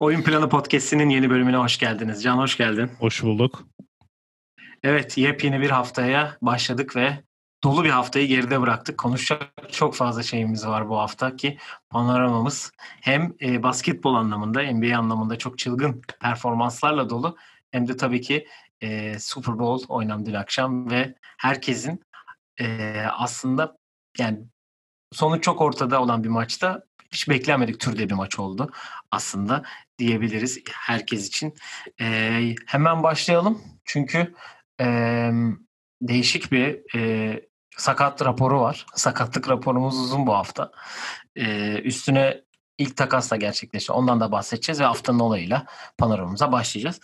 Oyun Planı Podcast'inin yeni bölümüne hoş geldiniz. Can hoş geldin. Hoş bulduk. Evet, yepyeni bir haftaya başladık ve dolu bir haftayı geride bıraktık. Konuşacak çok fazla şeyimiz var bu hafta ki panoramamız hem e, basketbol anlamında, NBA anlamında çok çılgın performanslarla dolu hem de tabii ki e, Super Bowl oynandı dün akşam ve herkesin e, aslında yani sonuç çok ortada olan bir maçta hiç beklenmedik türde bir maç oldu aslında diyebiliriz herkes için. E, hemen başlayalım çünkü e, değişik bir e, sakat raporu var. Sakatlık raporumuz uzun bu hafta. E, üstüne ilk takasla gerçekleşti. Ondan da bahsedeceğiz ve haftanın olayıyla panoramamıza başlayacağız.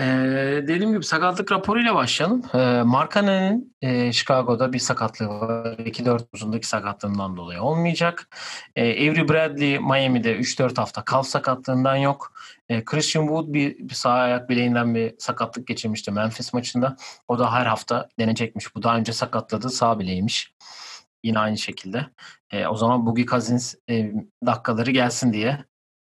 Ee, dediğim gibi sakatlık raporuyla başlayalım. Ee, Markanen'in e, Chicago'da bir sakatlığı var. 2-4 uzundaki sakatlığından dolayı olmayacak. Ee, Avery Bradley Miami'de 3-4 hafta kalf sakatlığından yok. Ee, Christian Wood bir, bir sağ ayak bileğinden bir sakatlık geçirmişti Memphis maçında. O da her hafta denecekmiş. Bu daha önce sakatladığı sağ bileğiymiş. Yine aynı şekilde. Ee, o zaman Boogie Cousins e, dakikaları gelsin diye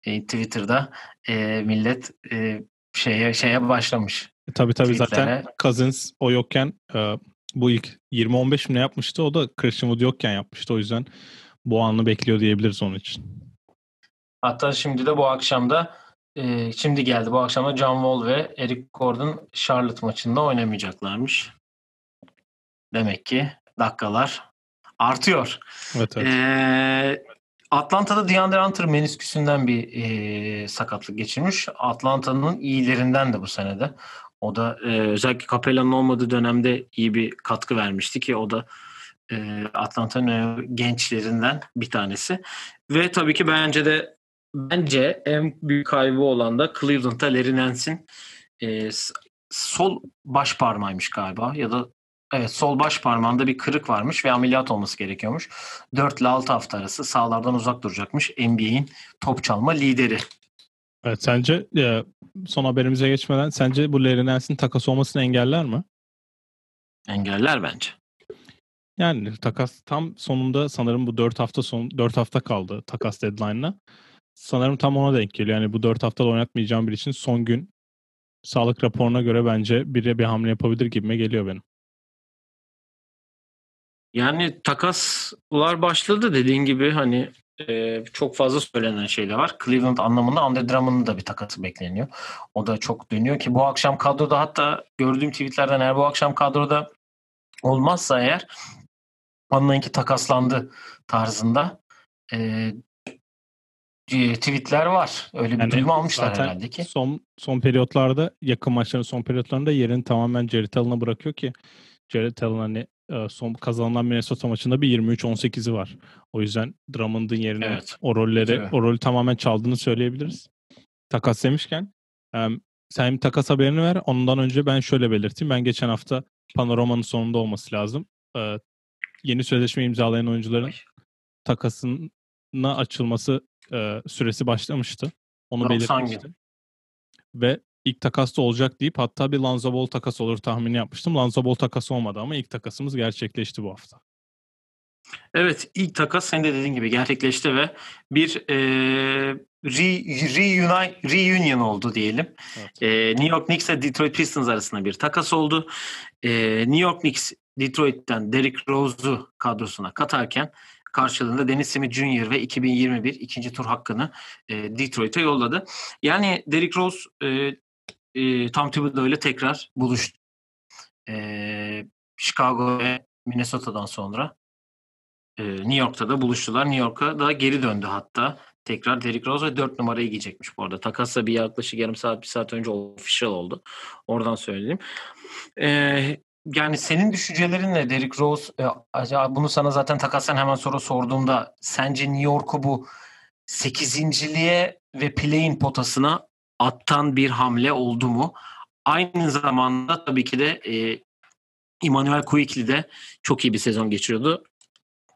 e, Twitter'da e, millet e, şeye şeye başlamış. E, tabii tabii zaten Cousins o yokken e, bu ilk 20-15 mi ne yapmıştı? O da Christian Wood yokken yapmıştı. O yüzden bu anı bekliyor diyebiliriz onun için. Hatta şimdi de bu akşamda e, şimdi geldi bu akşamda John Wall ve Eric Gordon Charlotte maçında oynamayacaklarmış. Demek ki dakikalar artıyor. Evet, evet. Ee, Atlanta'da DeAndre Hunter menisküsünden bir e, sakatlık geçirmiş. Atlanta'nın iyilerinden de bu senede. O da e, özellikle Capella'nın olmadığı dönemde iyi bir katkı vermişti ki o da e, Atlanta'nın gençlerinden bir tanesi. Ve tabii ki bence de bence en büyük kaybı olan da Cleveland'da Larry Nance'in e, sol baş parmağıymış galiba ya da Evet sol baş parmağında bir kırık varmış ve ameliyat olması gerekiyormuş. 4 ile 6 hafta arası sahalardan uzak duracakmış NBA'in top çalma lideri. Evet sence e, son haberimize geçmeden sence bu Larry Nance'in takas olmasını engeller mi? Engeller bence. Yani takas tam sonunda sanırım bu 4 hafta son 4 hafta kaldı takas deadline'ına. Sanırım tam ona denk geliyor. Yani bu 4 haftada oynatmayacağım bir için son gün sağlık raporuna göre bence bire bir hamle yapabilir gibime geliyor benim. Yani takaslar başladı dediğin gibi hani e, çok fazla söylenen şeyler var. Cleveland anlamında Andre Drummond'un da bir takası bekleniyor. O da çok dönüyor ki bu akşam kadroda hatta gördüğüm tweetlerden eğer bu akşam kadroda olmazsa eğer onunki takaslandı tarzında e, tweetler var. Öyle bir yani duyum almışlar herhalde ki. Son son periyotlarda yakın maçların son periyotlarında yerini tamamen Jared Allen'a bırakıyor ki Jared Allen hani son kazanılan Minnesota maçında bir 23-18'i var. O yüzden Drummond'un yerine evet. o rolleri evet. o rolü tamamen çaldığını söyleyebiliriz. Takas demişken sen takas haberini ver. Ondan önce ben şöyle belirteyim. Ben geçen hafta panoramanın sonunda olması lazım. Yeni sözleşme imzalayan oyuncuların takasına açılması süresi başlamıştı. Onu belirtmiştim. Ve ilk takas da olacak deyip hatta bir Lanza Ball takas olur tahmini yapmıştım. Lanza Ball takası olmadı ama ilk takasımız gerçekleşti bu hafta. Evet ilk takas senin de dediğin gibi gerçekleşti ve bir e, re, reunite, reunion oldu diyelim. Evet. E, New York Knicks ile Detroit Pistons arasında bir takas oldu. E, New York Knicks Detroit'ten Derrick Rose'u kadrosuna katarken karşılığında Dennis Smith Jr. ve 2021 ikinci tur hakkını e, Detroit'e yolladı. Yani Derrick Rose e, e, Tom Thibodeau ile tekrar buluştu. E, Chicago ve Minnesota'dan sonra e, New York'ta da buluştular. New York'a da geri döndü hatta. Tekrar Derrick Rose ve 4 numarayı giyecekmiş bu arada. Takasla bir yaklaşık yarım saat, bir saat önce official oldu. Oradan söyleyeyim. E, yani senin düşüncelerin ne Derrick Rose? E, bunu sana zaten takastan hemen sonra sorduğumda sence New York'u bu 8.liğe ve play-in potasına attan bir hamle oldu mu? Aynı zamanda tabii ki de e, Emmanuel Quickly de çok iyi bir sezon geçiriyordu.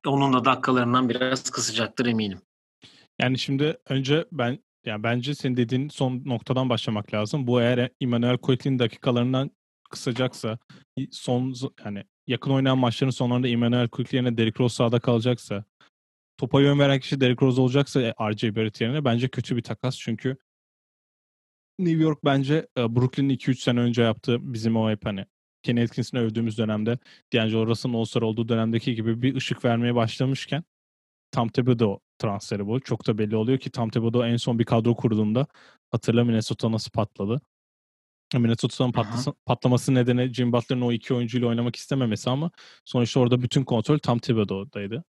Onun da dakikalarından biraz kısacaktır eminim. Yani şimdi önce ben yani bence senin dediğin son noktadan başlamak lazım. Bu eğer Emmanuel Quickly'nin dakikalarından kısacaksa son yani yakın oynayan maçların sonlarında Emmanuel Quickly yerine Derrick Rose sahada kalacaksa topa yön veren kişi Derrick Rose olacaksa e, RJ Barrett yerine bence kötü bir takas çünkü New York bence e, Brooklyn'in 2-3 sene önce yaptığı bizim o hep hani Kenny Atkins'ini övdüğümüz dönemde D'Angelo Russell'ın All-Star olduğu dönemdeki gibi bir ışık vermeye başlamışken Tom Thibodeau transferi bu. Çok da belli oluyor ki Tom Thibodeau en son bir kadro kurduğunda hatırla Minnesota nasıl patladı. Minnesota'nın patlası, patlaması nedeni Jim Butler'ın o iki oyuncuyla oynamak istememesi ama sonuçta orada bütün kontrol Tom Thibodeau'daydı.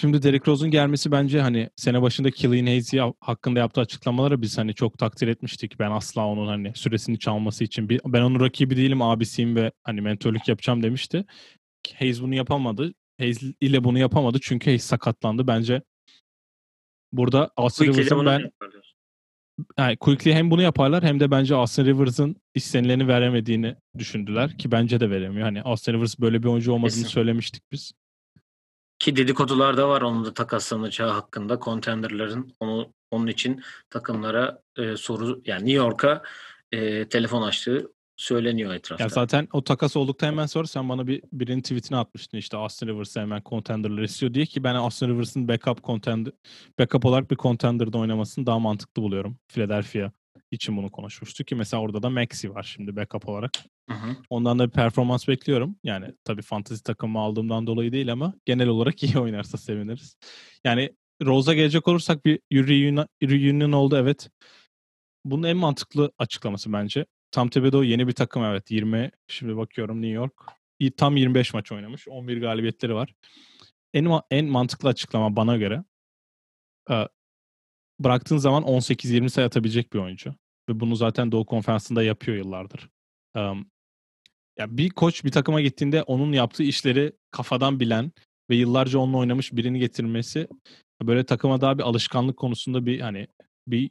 Şimdi Derrick Rose'un gelmesi bence hani sene başında Killian Hayes hakkında yaptığı açıklamaları biz hani çok takdir etmiştik. Ben asla onun hani süresini çalması için bir, ben onun rakibi değilim abisiyim ve hani mentörlük yapacağım demişti. Hayes bunu yapamadı. Hayes ile bunu yapamadı çünkü Hayes sakatlandı. Bence burada Austin Rivers'ın ben yani Quickly hem bunu yaparlar hem de bence Austin Rivers'ın istenilerini veremediğini düşündüler ki bence de veremiyor. Hani Austin Rivers böyle bir oyuncu olmadığını Kesin. söylemiştik biz. Ki dedikodular da var onun da takaslanacağı hakkında. Contender'ların onu onun için takımlara e, soru yani New York'a e, telefon açtığı söyleniyor etrafta. Ya zaten o takas olduktan hemen sonra sen bana bir birinin tweetini atmıştın işte Austin Rivers'ı hemen contender'lar istiyor diye ki ben Austin Rivers'ın backup contender backup olarak bir contender'da oynamasını daha mantıklı buluyorum. Philadelphia için bunu konuşmuştuk ki mesela orada da Maxi var şimdi backup olarak. Hı hı. Ondan da bir performans bekliyorum. Yani tabii fantasy takımı aldığımdan dolayı değil ama genel olarak iyi oynarsa seviniriz. Yani Rose'a gelecek olursak bir reunion, reunion oldu evet. Bunun en mantıklı açıklaması bence. Tam Thibodeau yeni bir takım evet. 20 şimdi bakıyorum New York. Tam 25 maç oynamış. 11 galibiyetleri var. En en mantıklı açıklama bana göre bıraktığın zaman 18-20 sayı atabilecek bir oyuncu. Ve bunu zaten Doğu Konferansı'nda yapıyor yıllardır. Um, ya bir koç bir takıma gittiğinde onun yaptığı işleri kafadan bilen ve yıllarca onunla oynamış birini getirmesi böyle takıma daha bir alışkanlık konusunda bir hani bir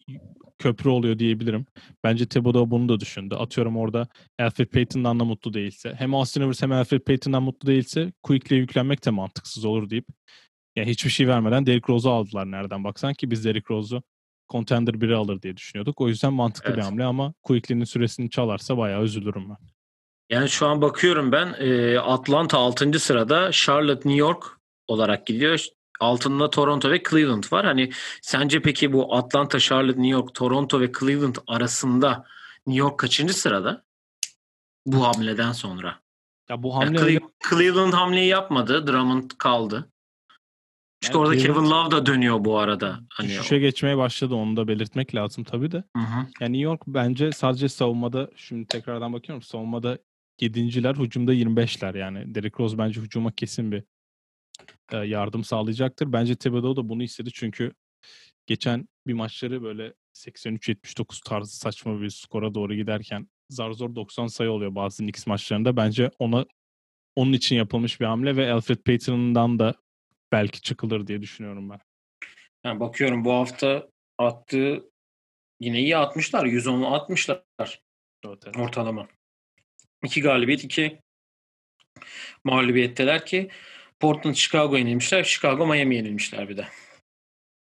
köprü oluyor diyebilirim. Bence Thibodeau bunu da düşündü. Atıyorum orada Alfred Payton'dan da mutlu değilse. Hem Austin Rivers hem Alfred Payton'dan mutlu değilse Quickly'e yüklenmek de mantıksız olur deyip ya hiçbir şey vermeden Derrick Rose'u aldılar nereden baksan ki biz Derrick Rose'u contender biri alır diye düşünüyorduk. O yüzden mantıklı evet. bir hamle ama Quickly'nin süresini çalarsa bayağı üzülürüm ben. Yani şu an bakıyorum ben Atlanta 6. sırada Charlotte New York olarak gidiyor. Altında Toronto ve Cleveland var. Hani sence peki bu Atlanta, Charlotte, New York, Toronto ve Cleveland arasında New York kaçıncı sırada? Bu hamleden sonra. Ya bu hamle yani Cleveland hamleyi yapmadı. Drummond kaldı. Çünkü yani orada Cleveland, Kevin Love da dönüyor bu arada. Hani düşüşe geçmeye başladı onu da belirtmek lazım tabii de. Hı hı. Yani New York bence sadece savunmada şimdi tekrardan bakıyorum savunmada 7.ler hücumda 25'ler yani. Derrick Rose bence hücuma kesin bir e, yardım sağlayacaktır. Bence Thibodeau da bunu istedi çünkü geçen bir maçları böyle 83-79 tarzı saçma bir skora doğru giderken zar zor 90 sayı oluyor bazı Knicks maçlarında. Bence ona onun için yapılmış bir hamle ve Alfred Payton'dan da belki çıkılır diye düşünüyorum ben. Yani bakıyorum bu hafta attığı yine iyi atmışlar. 110'u atmışlar evet, ortalama. İki galibiyet, iki mağlubiyetteler ki Portland Chicago yenilmişler. Chicago Miami yenilmişler bir de.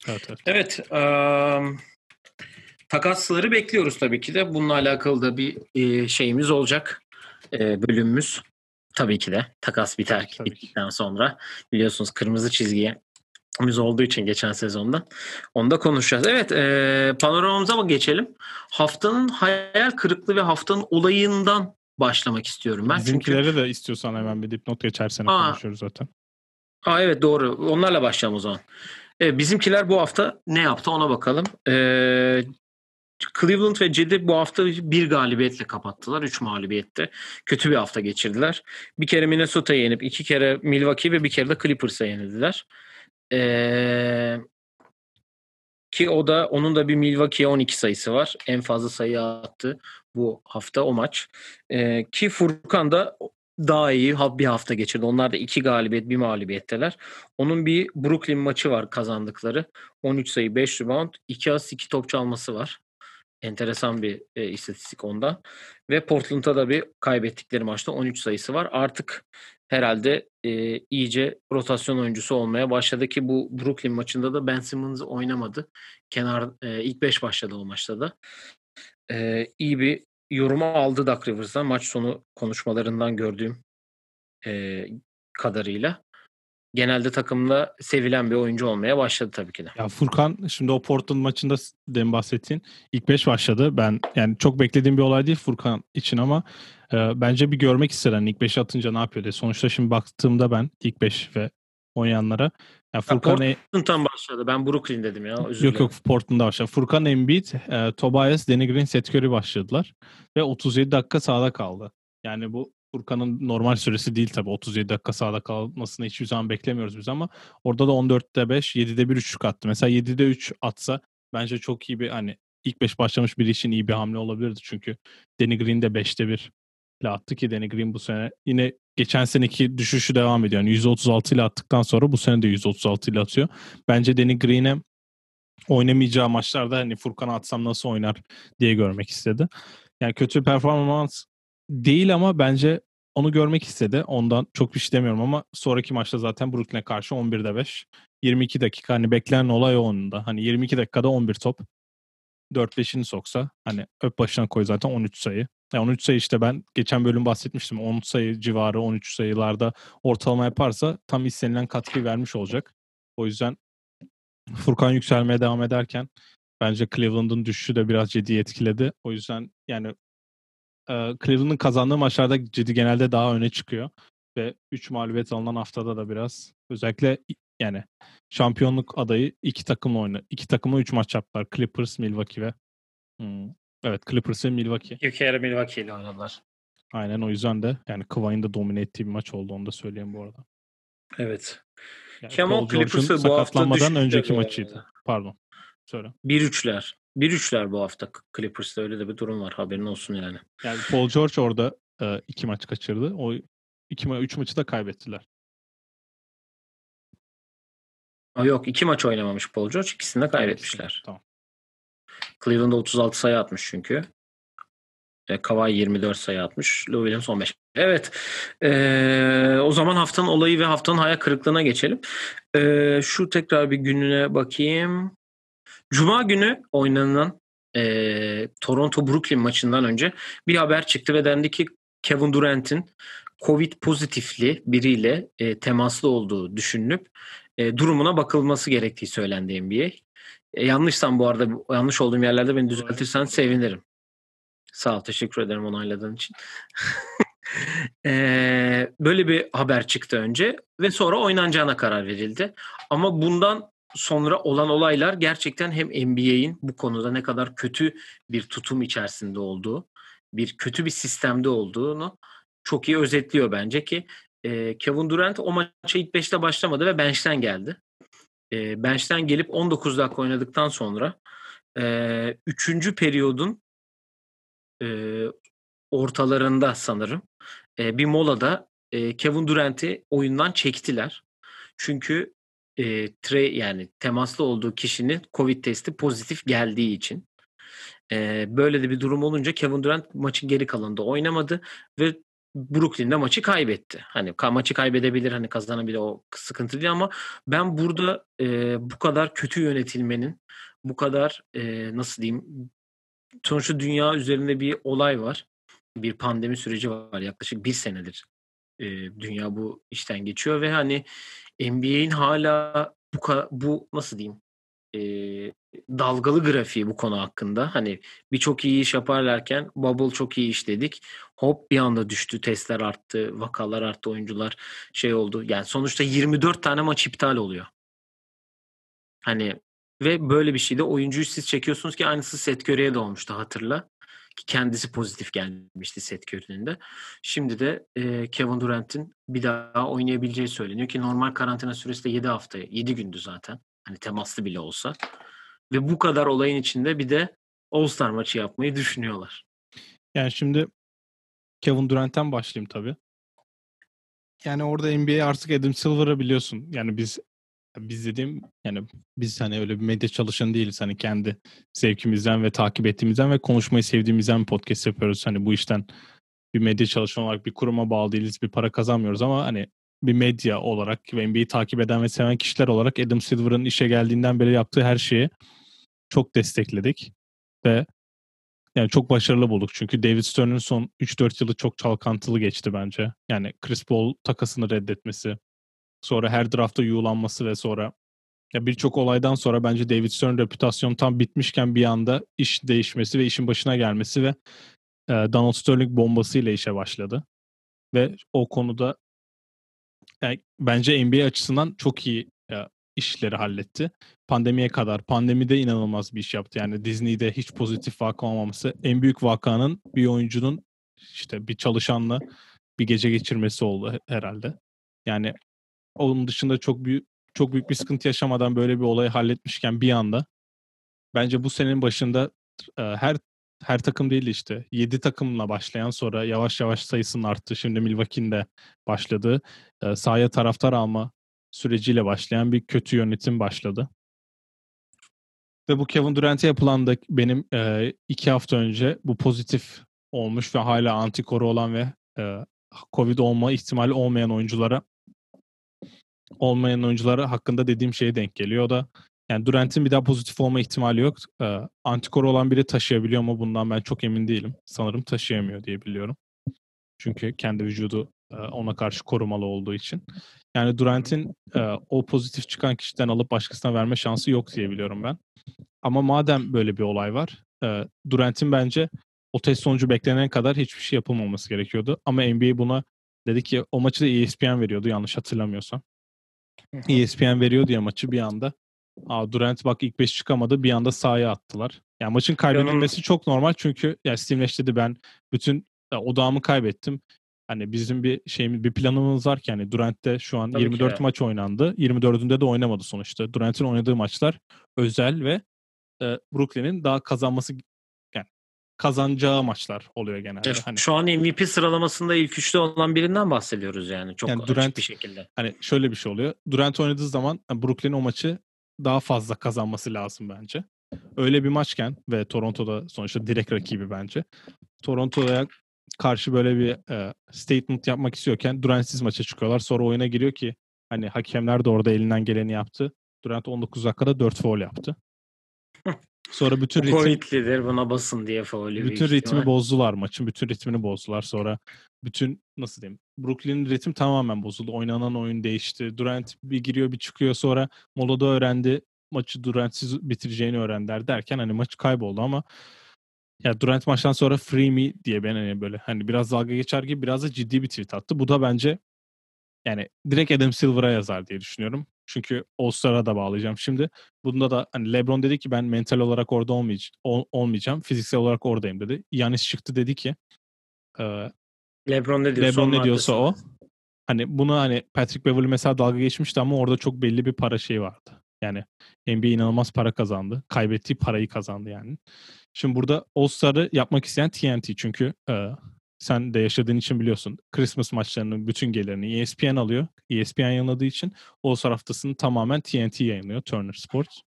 Evet. Evet. evet um, takasları bekliyoruz tabii ki de. Bununla alakalı da bir e, şeyimiz olacak. E, bölümümüz. Tabii ki de. Takas biter tabii bittikten sonra. Biliyorsunuz kırmızı çizgiye biz olduğu için geçen sezonda. Onu da konuşacağız. Evet e, panoramamıza mı geçelim? Haftanın hayal kırıklığı ve haftanın olayından başlamak istiyorum ben. Bizimkileri çünkü... de istiyorsan hemen bir dipnot geçersen konuşuyoruz zaten. Aa, evet doğru. Onlarla başlayalım o zaman. Evet, bizimkiler bu hafta ne yaptı ona bakalım. Ee, Cleveland ve Cedi bu hafta bir galibiyetle kapattılar. Üç mağlubiyette. Kötü bir hafta geçirdiler. Bir kere Minnesota'ya yenip iki kere Milwaukee ve bir kere de Clippers'a yenildiler. Ee, ki o da onun da bir Milwaukee'ye 12 sayısı var. En fazla sayı attı bu hafta o maç. Ee, ki Furkan da daha iyi bir hafta geçirdi. Onlar da iki galibiyet bir mağlubiyetteler. Onun bir Brooklyn maçı var kazandıkları. 13 sayı 5 rebound 2 as 2 top çalması var. Enteresan bir e, istatistik onda. Ve Portland'a da bir kaybettikleri maçta 13 sayısı var. Artık herhalde e, iyice rotasyon oyuncusu olmaya başladı ki bu Brooklyn maçında da Ben Simmons oynamadı. Kenar e, ilk 5 başladı o maçta da. E, iyi bir yorumu aldı Duck Rivers'dan maç sonu konuşmalarından gördüğüm e, kadarıyla. Genelde takımda sevilen bir oyuncu olmaya başladı tabii ki de. Ya Furkan şimdi o Portland maçında demin bahsettiğin ilk 5 başladı. Ben yani çok beklediğim bir olay değil Furkan için ama e, bence bir görmek isterim ilk 5 atınca ne yapıyor diye. Sonuçta şimdi baktığımda ben ilk 5 ve oynayanlara yani Furkan ya Portland'dan başladı. Ben Brooklyn dedim ya. Özür yok yok Portland'da başladı. Furkan Embiid, e, Tobias, Danny Green, Seth Curry başladılar. Ve 37 dakika sahada kaldı. Yani bu Furkan'ın normal süresi değil tabii. 37 dakika sahada kalmasını hiçbir zaman beklemiyoruz biz ama orada da 14'te 5, 7'de 1 üçlük attı. Mesela 7'de 3 atsa bence çok iyi bir hani ilk 5 başlamış biri için iyi bir hamle olabilirdi. Çünkü Danny Green de 5'te 1 ile attı ki Danny Green bu sene yine geçen seneki düşüşü devam ediyor. Yani 136 ile attıktan sonra bu sene de 136 ile atıyor. Bence Danny Green'e oynamayacağı maçlarda hani Furkan'a atsam nasıl oynar diye görmek istedi. Yani kötü performans değil ama bence onu görmek istedi. Ondan çok bir şey demiyorum ama sonraki maçta zaten Brooklyn'e karşı 11'de 5. 22 dakika hani beklenen olay o onun. Hani 22 dakikada 11 top. 4-5'ini soksa hani öp başına koy zaten 13 sayı. Yani 13 sayı işte ben geçen bölüm bahsetmiştim. 13 sayı civarı 13 sayılarda ortalama yaparsa tam istenilen katkıyı vermiş olacak. O yüzden Furkan yükselmeye devam ederken bence Cleveland'ın düşüşü de biraz ciddi etkiledi. O yüzden yani Cleveland'ın kazandığı maçlarda ciddi genelde daha öne çıkıyor. Ve 3 mağlubiyet alınan haftada da biraz özellikle yani şampiyonluk adayı iki takımla oynadı. İki takımla 3 maç yaptılar. Clippers, Milwaukee ve hmm, evet Clippers ve Milwaukee. İlk yarı Milwaukee ile oynadılar. Aynen o yüzden de yani Kıvay'ın da domine ettiği bir maç oldu onu da söyleyeyim bu arada. Evet. Yani Kemal Clippers'ı bu hafta önceki maçıydı. Pardon. Söyle. 1-3'ler. 1-3'ler bu hafta Clippers'ta öyle de bir durum var. Haberin olsun yani. Yani Paul George orada e, iki maç kaçırdı. O iki ma üç maçı da kaybettiler. Aa, yok iki maç oynamamış Paul George. İkisini de kaybetmişler. Tamam. Cleveland'da 36 sayı atmış çünkü. E, Kawhi 24 sayı atmış. Lou Williams 15. Evet. E, o zaman haftanın olayı ve haftanın hayal kırıklığına geçelim. E, şu tekrar bir gününe bakayım. Cuma günü oynanan e, Toronto-Brooklyn maçından önce bir haber çıktı ve dendi ki Kevin Durant'in Covid pozitifli biriyle e, temaslı olduğu düşünülüp e, durumuna bakılması gerektiği söylendi NBA. E, yanlışsam bu arada yanlış olduğum yerlerde beni düzeltirsen sevinirim. Sağ ol. Teşekkür ederim onayladığın için. e, böyle bir haber çıktı önce ve sonra oynanacağına karar verildi. Ama bundan sonra olan olaylar gerçekten hem NBA'in bu konuda ne kadar kötü bir tutum içerisinde olduğu, bir kötü bir sistemde olduğunu çok iyi özetliyor bence ki e, Kevin Durant o maça ilk 5'te başlamadı ve bench'ten geldi. E, bench'ten gelip 19 dakika oynadıktan sonra e, 3. periyodun e, ortalarında sanırım e, bir molada e, Kevin Durant'i oyundan çektiler. Çünkü e, tre yani temaslı olduğu kişinin Covid testi pozitif geldiği için. E, böyle de bir durum olunca Kevin Durant maçın geri kalanında oynamadı ve Brooklyn'de maçı kaybetti. Hani maçı kaybedebilir, hani kazanabilir o sıkıntı değil ama ben burada e, bu kadar kötü yönetilmenin, bu kadar e, nasıl diyeyim, sonuçta dünya üzerinde bir olay var. Bir pandemi süreci var yaklaşık bir senedir. E, dünya bu işten geçiyor ve hani NBA'in hala bu bu nasıl diyeyim e, dalgalı grafiği bu konu hakkında. Hani birçok iyi iş yaparlarken bubble çok iyi işledik. Hop bir anda düştü. Testler arttı, vakalar arttı, oyuncular şey oldu. Yani sonuçta 24 tane maç iptal oluyor. Hani ve böyle bir şeyde oyuncuyu siz çekiyorsunuz ki aynısı Seth Curry'e de olmuştu hatırla kendisi pozitif gelmişti Seth Curry'nin de. Şimdi de e, Kevin Durant'in bir daha oynayabileceği söyleniyor ki normal karantina süresi de 7 hafta, 7 gündü zaten. Hani temaslı bile olsa. Ve bu kadar olayın içinde bir de All-Star maçı yapmayı düşünüyorlar. Yani şimdi Kevin Durant'ten başlayayım tabii. Yani orada NBA artık Adam Silver'ı biliyorsun. Yani biz biz dediğim yani biz hani öyle bir medya çalışanı değiliz. Hani kendi zevkimizden ve takip ettiğimizden ve konuşmayı sevdiğimizden podcast yapıyoruz. Hani bu işten bir medya çalışanı olarak bir kuruma bağlı değiliz. Bir para kazanmıyoruz ama hani bir medya olarak ve NBA'yi takip eden ve seven kişiler olarak Adam Silver'ın işe geldiğinden beri yaptığı her şeyi çok destekledik. Ve Yani çok başarılı bulduk. Çünkü David Stern'ın son 3-4 yılı çok çalkantılı geçti bence. Yani Chris Paul takasını reddetmesi, sonra her draftta yuğulanması ve sonra ya birçok olaydan sonra bence David Stern reputasyonu tam bitmişken bir anda iş değişmesi ve işin başına gelmesi ve e, Donald Sterling bombasıyla işe başladı. Ve o konuda yani bence NBA açısından çok iyi e, işleri halletti. Pandemiye kadar. Pandemide inanılmaz bir iş yaptı. Yani Disney'de hiç pozitif vaka olmaması. En büyük vakanın bir oyuncunun işte bir çalışanla bir gece geçirmesi oldu herhalde. Yani onun dışında çok büyük çok büyük bir sıkıntı yaşamadan böyle bir olayı halletmişken bir anda bence bu senenin başında e, her her takım değil işte 7 takımla başlayan sonra yavaş yavaş sayısının arttı. Şimdi Milwaukee'nin başladı. E, sahaya taraftar alma süreciyle başlayan bir kötü yönetim başladı. Ve bu Kevin Durant'e yapılan da benim e, iki hafta önce bu pozitif olmuş ve hala antikoru olan ve e, Covid olma ihtimali olmayan oyunculara olmayan oyunculara hakkında dediğim şeye denk geliyor. O da yani Durant'in bir daha pozitif olma ihtimali yok. E, antikoru olan biri taşıyabiliyor ama bundan ben çok emin değilim. Sanırım taşıyamıyor diye biliyorum. Çünkü kendi vücudu e, ona karşı korumalı olduğu için. Yani Durant'in e, o pozitif çıkan kişiden alıp başkasına verme şansı yok diye biliyorum ben. Ama madem böyle bir olay var, e, Durant'in bence o test sonucu beklenen kadar hiçbir şey yapılmaması gerekiyordu. Ama NBA buna dedi ki o maçı da ESPN veriyordu yanlış hatırlamıyorsam. ESPN veriyordu ya maçı bir anda. Aa, Durant bak ilk 5 çıkamadı bir anda sahaya attılar. Yani maçın kaybedilmesi çok normal çünkü ya Steve Nash dedi ben bütün odağımı kaybettim. Hani bizim bir şeyimiz bir planımız var ki hani Durant'te şu an Tabii 24 ki. maç oynandı. 24'ünde de oynamadı sonuçta. Durant'in oynadığı maçlar özel ve e, Brooklyn'in daha kazanması kazanacağı maçlar oluyor genelde. hani, şu an MVP sıralamasında ilk üçte olan birinden bahsediyoruz yani çok yani Durant, açık bir şekilde. Hani şöyle bir şey oluyor. Durant oynadığı zaman Brooklyn o maçı daha fazla kazanması lazım bence. Öyle bir maçken ve Toronto'da sonuçta direkt rakibi bence. Toronto'ya karşı böyle bir e, statement yapmak istiyorken Durant'siz maça çıkıyorlar. Sonra oyuna giriyor ki hani hakemler de orada elinden geleni yaptı. Durant 19 dakikada 4 foul yaptı. Sonra bütün ritim... Covid'lidir buna basın diye faulü. Bütün ritmi bozdular maçın. Bütün ritmini bozdular. Sonra bütün nasıl diyeyim Brooklyn'in ritim tamamen bozuldu. Oynanan oyun değişti. Durant bir giriyor bir çıkıyor sonra molada öğrendi. Maçı Durant'siz bitireceğini öğrendiler derken hani maç kayboldu ama ya Durant maçtan sonra free me diye ben hani böyle hani biraz dalga geçer gibi biraz da ciddi bir tweet attı. Bu da bence yani direkt Adam Silver'a yazar diye düşünüyorum. Çünkü All-Star'a da bağlayacağım şimdi. Bunda da hani LeBron dedi ki ben mental olarak orada olmayacağım, ol, olmayacağım. Fiziksel olarak oradayım dedi. Yanis çıktı dedi ki e, LeBron ne diyorsa, LeBron ne diyorsa o. Hani bunu hani Patrick Beverly mesela dalga geçmişti ama orada çok belli bir para şeyi vardı. Yani NBA inanılmaz para kazandı. Kaybettiği parayı kazandı yani. Şimdi burada All-Star'ı yapmak isteyen TNT çünkü e, sen de yaşadığın için biliyorsun. Christmas maçlarının bütün gelirini ESPN alıyor. ESPN yayınladığı için All-Star haftasını tamamen TNT yayınlıyor. Turner Sports.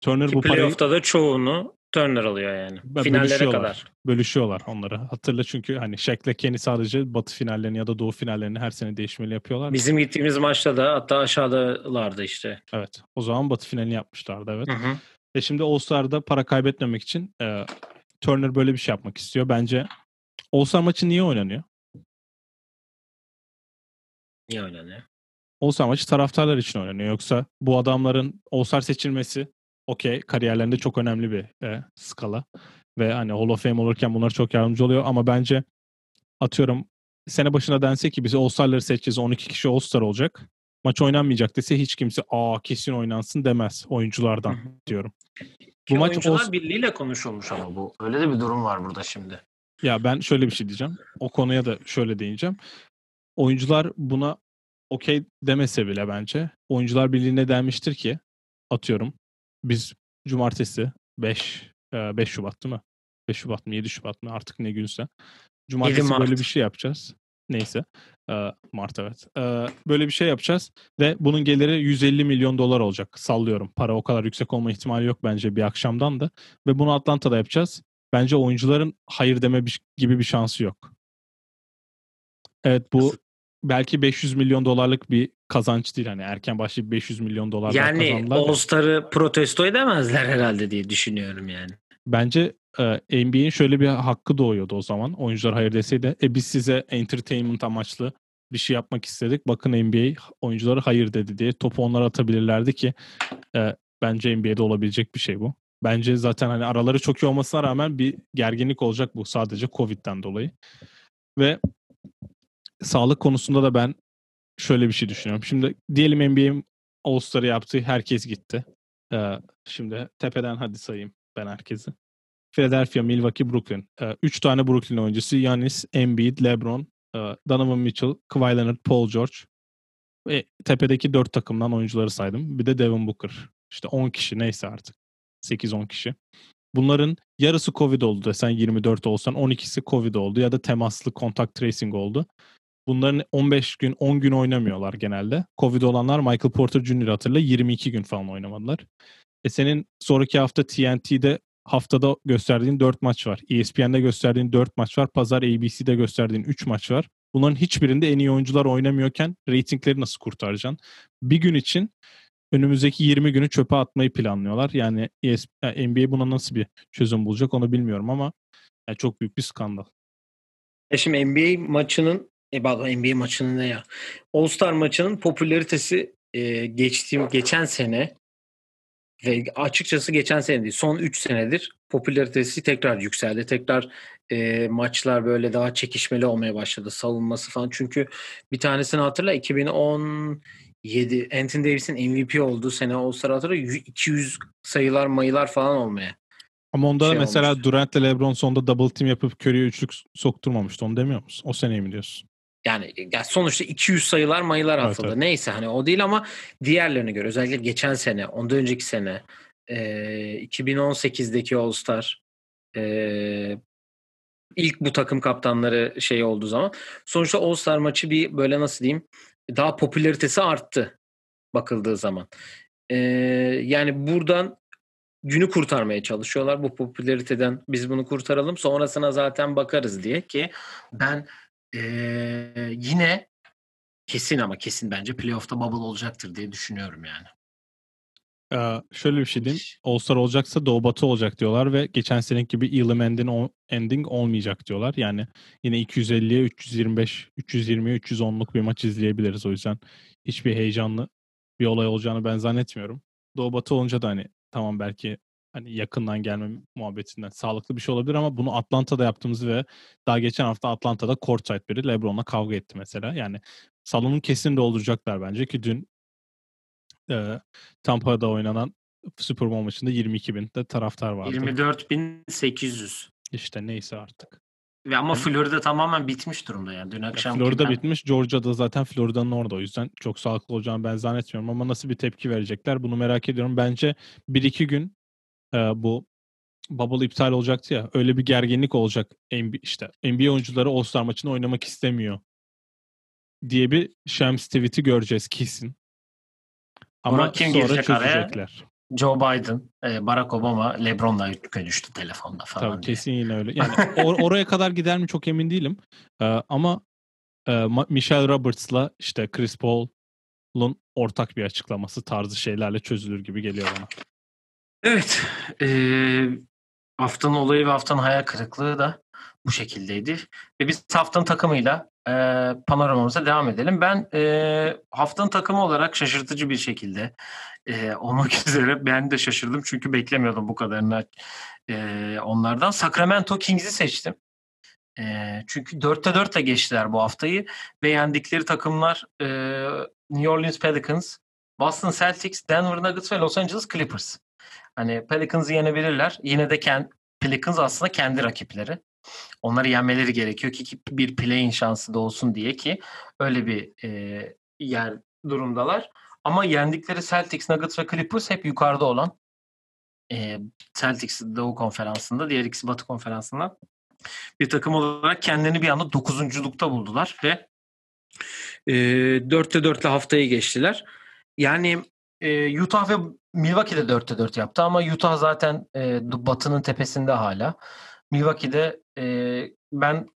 Turner Ki bu parayı... Playoff'ta da çoğunu Turner alıyor yani. Finallere kadar. Bölüşüyorlar onları. Hatırla çünkü hani Shaq'le Kenny sadece batı finallerini ya da doğu finallerini her sene değişmeli yapıyorlar. Bizim gittiğimiz maçta da hatta aşağıdalardı işte. Evet. O zaman batı finalini yapmışlardı evet. Hı hı. Ve şimdi All-Star'da para kaybetmemek için e, Turner böyle bir şey yapmak istiyor. Bence All-Star maçı niye oynanıyor? Niye oynanıyor? All-Star maçı taraftarlar için oynanıyor. Yoksa bu adamların All-Star seçilmesi okey kariyerlerinde çok önemli bir e, skala. Ve hani Hall of Fame olurken bunlar çok yardımcı oluyor. Ama bence atıyorum sene başına dense ki biz All-Star'ları seçeceğiz. 12 kişi All-Star olacak. Maç oynanmayacak dese hiç kimse aa kesin oynansın demez oyunculardan diyorum. Ki bu maç oyuncular All... birliğiyle konuşulmuş ama bu. Öyle de bir durum var burada şimdi. Ya ben şöyle bir şey diyeceğim. O konuya da şöyle değineceğim. Oyuncular buna okey demese bile bence oyuncular birliğine denmiştir ki atıyorum biz cumartesi 5 5 Şubat değil mi? 5 Şubat mı 7 Şubat mı artık ne günse. Cumartesi böyle bir şey yapacağız. Neyse. Mart evet. Böyle bir şey yapacağız ve bunun geliri 150 milyon dolar olacak. Sallıyorum. Para o kadar yüksek olma ihtimali yok bence bir akşamdan da. Ve bunu Atlanta'da yapacağız. Bence oyuncuların hayır deme gibi bir şansı yok. Evet bu belki 500 milyon dolarlık bir kazanç değil. Hani erken başlayıp 500 milyon dolar yani kazandılar. Yani All-Star'ı protesto edemezler herhalde diye düşünüyorum yani. Bence e, NBA'in şöyle bir hakkı doğuyordu o zaman. Oyuncular hayır deseydi. E biz size entertainment amaçlı bir şey yapmak istedik. Bakın NBA oyuncuları hayır dedi diye topu onlara atabilirlerdi ki e, bence NBA'de olabilecek bir şey bu. Bence zaten hani araları çok iyi olmasına rağmen bir gerginlik olacak bu sadece Covid'den dolayı. Ve sağlık konusunda da ben şöyle bir şey düşünüyorum. Şimdi diyelim NBA'in All-Star'ı yaptı. Herkes gitti. Ee, şimdi tepeden hadi sayayım ben herkesi. Philadelphia, Milwaukee, Brooklyn. Ee, üç tane Brooklyn oyuncusu. Giannis, Embiid, LeBron, e, Donovan Mitchell, Kawhi Leonard, Paul George. Ve tepedeki dört takımdan oyuncuları saydım. Bir de Devin Booker. İşte 10 kişi neyse artık. 8-10 kişi. Bunların yarısı Covid oldu desen 24 olsan 12'si Covid oldu ya da temaslı contact tracing oldu. Bunların 15 gün 10 gün oynamıyorlar genelde. Covid olanlar Michael Porter Jr. hatırla 22 gün falan oynamadılar. E senin sonraki hafta TNT'de haftada gösterdiğin 4 maç var. ESPN'de gösterdiğin 4 maç var. Pazar ABC'de gösterdiğin 3 maç var. Bunların hiçbirinde en iyi oyuncular oynamıyorken reytingleri nasıl kurtaracaksın? Bir gün için önümüzdeki 20 günü çöpe atmayı planlıyorlar. Yani ESP, NBA buna nasıl bir çözüm bulacak onu bilmiyorum ama yani çok büyük bir skandal. E şimdi NBA maçının e bak NBA maçının ne ya? All-Star maçının popülaritesi e, geçtiğim geçen sene ve açıkçası geçen sene değil son 3 senedir popülaritesi tekrar yükseldi. Tekrar e, maçlar böyle daha çekişmeli olmaya başladı. Savunması falan. Çünkü bir tanesini hatırla 2010 7 Anthony Davis'in MVP olduğu sene All-Star hatırla 200 sayılar mayılar falan olmaya. Ama onda şey mesela olmuştu. Durant'le LeBron sonunda double team yapıp Curry'e üçlük sokturmamıştı. Onu demiyor musun? O seneyi mi diyorsun? Yani, yani sonuçta 200 sayılar mayılar evet, atıldı. Evet. Neyse hani o değil ama diğerlerine göre özellikle geçen sene, ondan önceki sene e, 2018'deki All Star e, ilk bu takım kaptanları şey olduğu zaman sonuçta All Star maçı bir böyle nasıl diyeyim daha popülaritesi arttı bakıldığı zaman. E, yani buradan günü kurtarmaya çalışıyorlar. Bu popülariteden biz bunu kurtaralım sonrasına zaten bakarız diye ki ben ee, yine kesin ama kesin bence playoff'ta bubble olacaktır diye düşünüyorum yani. Ee, şöyle bir şey diyeyim. All-Star olacaksa Doğu Batı olacak diyorlar ve geçen seneki gibi Elam ending, ending olmayacak diyorlar. Yani yine 250'ye 325, 320'ye 310'luk bir maç izleyebiliriz. O yüzden hiçbir heyecanlı bir olay olacağını ben zannetmiyorum. Doğu Batı olunca da hani tamam belki hani yakından gelme muhabbetinden sağlıklı bir şey olabilir ama bunu Atlanta'da yaptığımız ve daha geçen hafta Atlanta'da courtside biri LeBron'la kavga etti mesela. Yani salonun kesin dolduracaklar bence ki dün e, Tampa'da oynanan Super Bowl maçında 22 bin de taraftar vardı. 24.800. İşte neyse artık. Ve ama yani, Florida tamamen bitmiş durumda yani. Dün akşam Florida ben... bitmiş. Georgia'da zaten Florida'nın orada. O yüzden çok sağlıklı olacağını ben zannetmiyorum. Ama nasıl bir tepki verecekler bunu merak ediyorum. Bence 1-2 gün e, bu bubble iptal olacaktı ya. Öyle bir gerginlik olacak. NBA, işte NBA oyuncuları All-Star maçını oynamak istemiyor diye bir Shams tweet'i göreceğiz kesin. Ama kim sonra çözecekler. Araya? Joe Biden, Barack Obama, LeBron'la konuştu telefonda falan Tabii diye. kesin yine öyle. Yani or- oraya kadar gider mi çok emin değilim. ama Michelle Roberts'la işte Chris Paul'un ortak bir açıklaması tarzı şeylerle çözülür gibi geliyor bana. Evet. E, haftanın olayı ve haftanın hayal kırıklığı da bu şekildeydi. Ve biz haftanın takımıyla e, panoramamıza devam edelim. Ben e, haftanın takımı olarak şaşırtıcı bir şekilde e, olmak üzere ben de şaşırdım çünkü beklemiyordum bu kadarını e, onlardan. Sacramento Kings'i seçtim. E, çünkü 4'te 4 ile geçtiler bu haftayı ve yendikleri takımlar e, New Orleans Pelicans, Boston Celtics, Denver Nuggets ve Los Angeles Clippers. Hani Pelicans'ı yenebilirler. Yine de kend, Pelicans aslında kendi rakipleri. Onları yenmeleri gerekiyor ki bir play-in şansı da olsun diye ki öyle bir e, yer durumdalar. Ama yendikleri Celtics, Nuggets ve Clippers hep yukarıda olan e, Celtics Doğu Konferansı'nda, diğer ikisi Batı Konferansı'nda bir takım olarak kendini bir anda dokuzunculukta buldular ve e, 4'te 4'le haftayı geçtiler. Yani e, Utah ve Milwaukee de 4'te 4 yaptı ama Utah zaten e, Batı'nın tepesinde hala. Milwaukee'de e, ben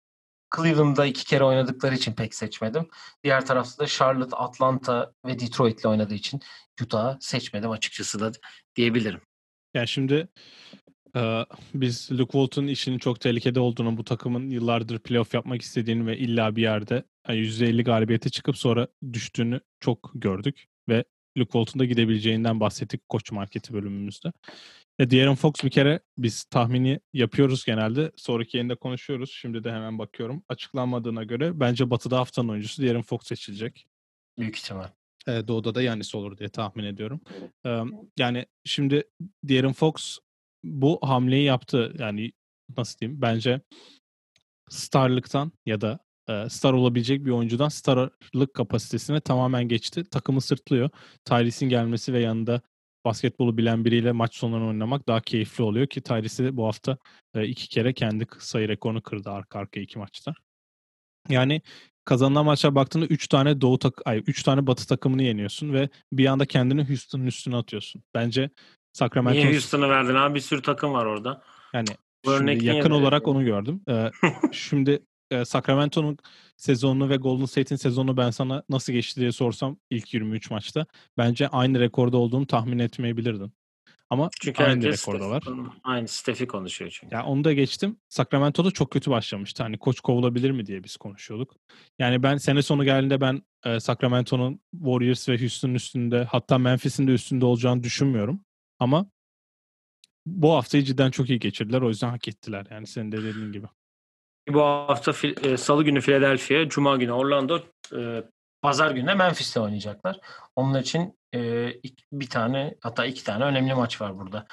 Cleveland'da iki kere oynadıkları için pek seçmedim. Diğer tarafta da Charlotte, Atlanta ve Detroit'le oynadığı için Utah'ı seçmedim açıkçası da diyebilirim. Yani şimdi Ee, biz Luke Walton'un işinin çok tehlikede olduğunu, bu takımın yıllardır playoff yapmak istediğini ve illa bir yerde yani %50 galibiyete çıkıp sonra düştüğünü çok gördük ve Luke Walton'da gidebileceğinden bahsettik koç marketi bölümümüzde. E, De'Aaron Fox bir kere biz tahmini yapıyoruz genelde. Sonraki yayında konuşuyoruz. Şimdi de hemen bakıyorum. Açıklanmadığına göre bence Batı'da haftanın oyuncusu De'Aaron Fox seçilecek. Büyük ihtimal. E, Doğu'da da Yanis olur diye tahmin ediyorum. E, yani şimdi De'Aaron Fox bu hamleyi yaptı. Yani nasıl diyeyim? Bence starlıktan ya da star olabilecek bir oyuncudan starlık kapasitesine tamamen geçti. Takımı sırtlıyor. Tyrese'in gelmesi ve yanında basketbolu bilen biriyle maç sonlarını oynamak daha keyifli oluyor ki Tyrese bu hafta e, iki kere kendi sayı rekorunu kırdı arka arkaya iki maçta. Yani kazanılan maçlara baktığında 3 tane doğu tak ay 3 tane batı takımını yeniyorsun ve bir anda kendini Houston'un üstüne atıyorsun. Bence Sacramento Niye Houston'ı verdin abi? Bir sürü takım var orada. Yani şimdi yakın olarak onu gördüm. Ee, şimdi e, Sacramento'nun sezonunu ve Golden State'in sezonunu ben sana nasıl geçti diye sorsam ilk 23 maçta bence aynı rekorda olduğunu tahmin etmeyebilirdin. Ama çünkü aynı rekorda var. Aynı Steph'i konuşuyor çünkü. Ya onu da geçtim. Sacramento'da çok kötü başlamıştı. Hani koç kovulabilir mi diye biz konuşuyorduk. Yani ben sene sonu geldiğinde ben e, Sacramento'nun Warriors ve Houston'un üstünde hatta Memphis'in de üstünde olacağını düşünmüyorum. Ama bu haftayı cidden çok iyi geçirdiler. O yüzden hak ettiler. Yani senin de dediğin gibi. Bu hafta e, salı günü Philadelphia, cuma günü Orlando, e, pazar günü Memphis'te oynayacaklar. Onun için e, bir tane hatta iki tane önemli maç var burada.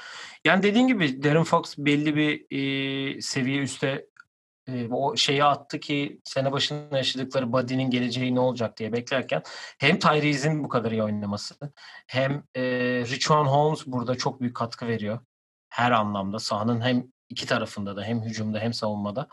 Yani dediğin gibi Darren Fox belli bir e, seviye üstte e, o şeyi attı ki sene başında yaşadıkları Buddy'nin geleceği ne olacak diye beklerken hem Tyrese'in bu kadar iyi oynaması hem e, Richon Holmes burada çok büyük katkı veriyor. Her anlamda sahanın hem iki tarafında da hem hücumda hem savunmada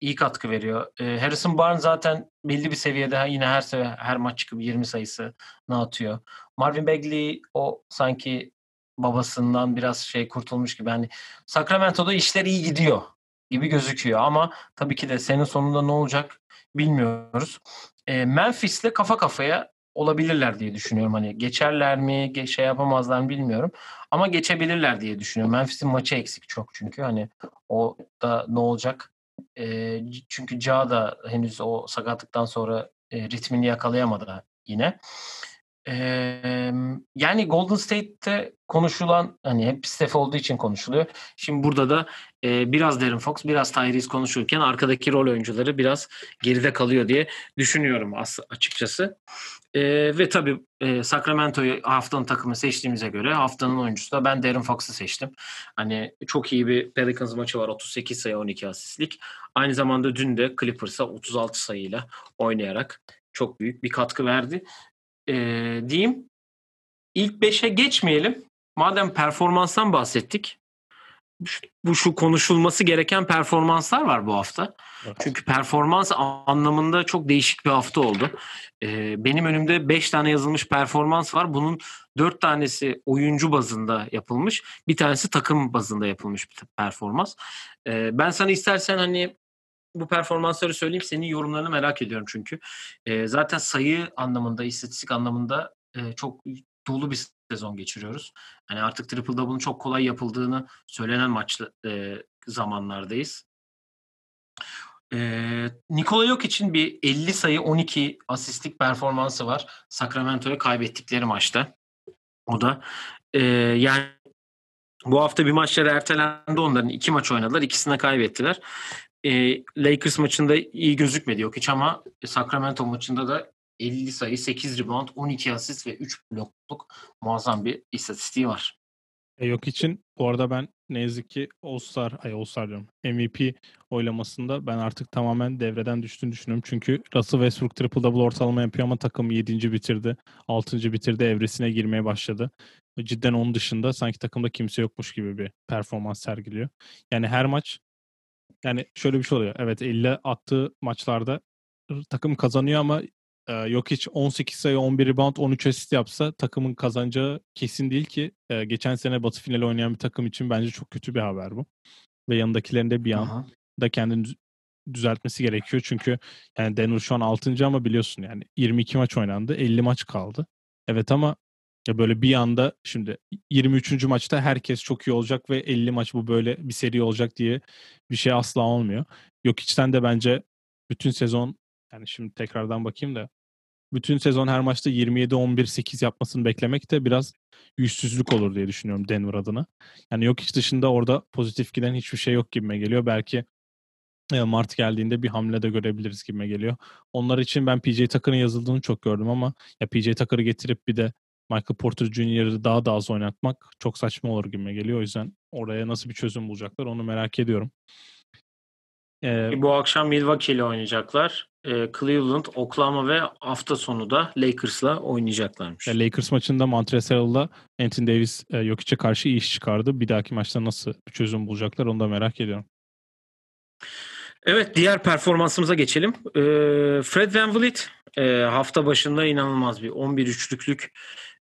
iyi katkı veriyor. E, Harrison Barnes zaten belli bir seviyede yine her sefer her maç çıkıp 20 sayısı ne atıyor. Marvin Bagley o sanki babasından biraz şey kurtulmuş gibi. Hani Sacramento'da işler iyi gidiyor gibi gözüküyor ama tabii ki de senin sonunda ne olacak bilmiyoruz. E, Memphis'le kafa kafaya olabilirler diye düşünüyorum. Hani geçerler mi, şey yapamazlar mı bilmiyorum. Ama geçebilirler diye düşünüyorum. Memphis'in maçı eksik çok çünkü. Hani o da ne olacak e, çünkü Ca da henüz o sakatlıktan sonra e, ritmini yakalayamadı yine. Yani Golden State'te konuşulan hani hep Steph olduğu için konuşuluyor. Şimdi burada da e, biraz Darren Fox, biraz Tyrese konuşurken arkadaki rol oyuncuları biraz geride kalıyor diye düşünüyorum as- açıkçası. E, ve tabii e, Sacramento'yu haftanın takımı seçtiğimize göre haftanın oyuncusu da ben Darren Fox'u seçtim. Hani çok iyi bir Pelicans maçı var. 38 sayı 12 asistlik. Aynı zamanda dün de Clippers'a 36 sayıyla oynayarak çok büyük bir katkı verdi. E, diyeyim. İlk 5'e geçmeyelim. Madem performanstan bahsettik bu şu konuşulması gereken performanslar var bu hafta. Evet. Çünkü performans anlamında çok değişik bir hafta oldu. Ee, benim önümde 5 tane yazılmış performans var. Bunun 4 tanesi oyuncu bazında yapılmış. Bir tanesi takım bazında yapılmış bir performans. Ee, ben sana istersen hani bu performansları söyleyeyim. Senin yorumlarını merak ediyorum çünkü. Ee, zaten sayı anlamında, istatistik anlamında e, çok dolu bir sezon geçiriyoruz. Hani artık triple double'ın çok kolay yapıldığını söylenen maçlı e, zamanlardayız. E, Nikola yok için bir 50 sayı 12 asistlik performansı var. Sacramento'ya kaybettikleri maçta. O da e, yani bu hafta bir maçları ertelendi onların. iki maç oynadılar. ikisine kaybettiler. E, Lakers maçında iyi gözükmedi yok hiç ama Sacramento maçında da 50 sayı, 8 rebound, 12 asist ve 3 blokluk muazzam bir istatistiği var. E yok için bu arada ben ne yazık ki All-Star, ay All-Star diyorum, MVP oylamasında ben artık tamamen devreden düştüğünü düşünüyorum. Çünkü Russell Westbrook triple double ortalama yapıyor ama takım 7. bitirdi, 6. bitirdi, evresine girmeye başladı. Cidden onun dışında sanki takımda kimse yokmuş gibi bir performans sergiliyor. Yani her maç yani şöyle bir şey oluyor. Evet 50 attığı maçlarda takım kazanıyor ama ee, yok hiç 18 sayı 11 rebound 13 asist yapsa takımın kazanacağı kesin değil ki. Ee, geçen sene Batı finali oynayan bir takım için bence çok kötü bir haber bu. Ve yanındakilerin de bir an da kendini düzeltmesi gerekiyor. Çünkü yani Denver şu an 6. ama biliyorsun yani 22 maç oynandı. 50 maç kaldı. Evet ama Ya böyle bir anda şimdi 23. maçta herkes çok iyi olacak ve 50 maç bu böyle bir seri olacak diye bir şey asla olmuyor. Yok içten de bence bütün sezon yani şimdi tekrardan bakayım da bütün sezon her maçta 27-11-8 yapmasını beklemek de biraz yüzsüzlük olur diye düşünüyorum Denver adına. Yani yok iç dışında orada pozitif giden hiçbir şey yok gibime geliyor. Belki e, Mart geldiğinde bir hamle de görebiliriz gibime geliyor. Onlar için ben PJ Tucker'ın yazıldığını çok gördüm ama ya PJ Tucker'ı getirip bir de Michael Porter Jr.'ı daha da az oynatmak çok saçma olur gibime geliyor. O yüzden oraya nasıl bir çözüm bulacaklar onu merak ediyorum. Ee, Bu akşam Milwaukee ile oynayacaklar. Ee, Cleveland, Oklahoma ve hafta sonu da Lakers'la oynayacaklarmış. Ya Lakers maçında Montrezl'la Anthony Davis e, Jokic'e karşı iyi iş çıkardı. Bir dahaki maçta nasıl bir çözüm bulacaklar onu da merak ediyorum. Evet diğer performansımıza geçelim. Ee, Fred VanVleet e, hafta başında inanılmaz bir 11 üçlüklük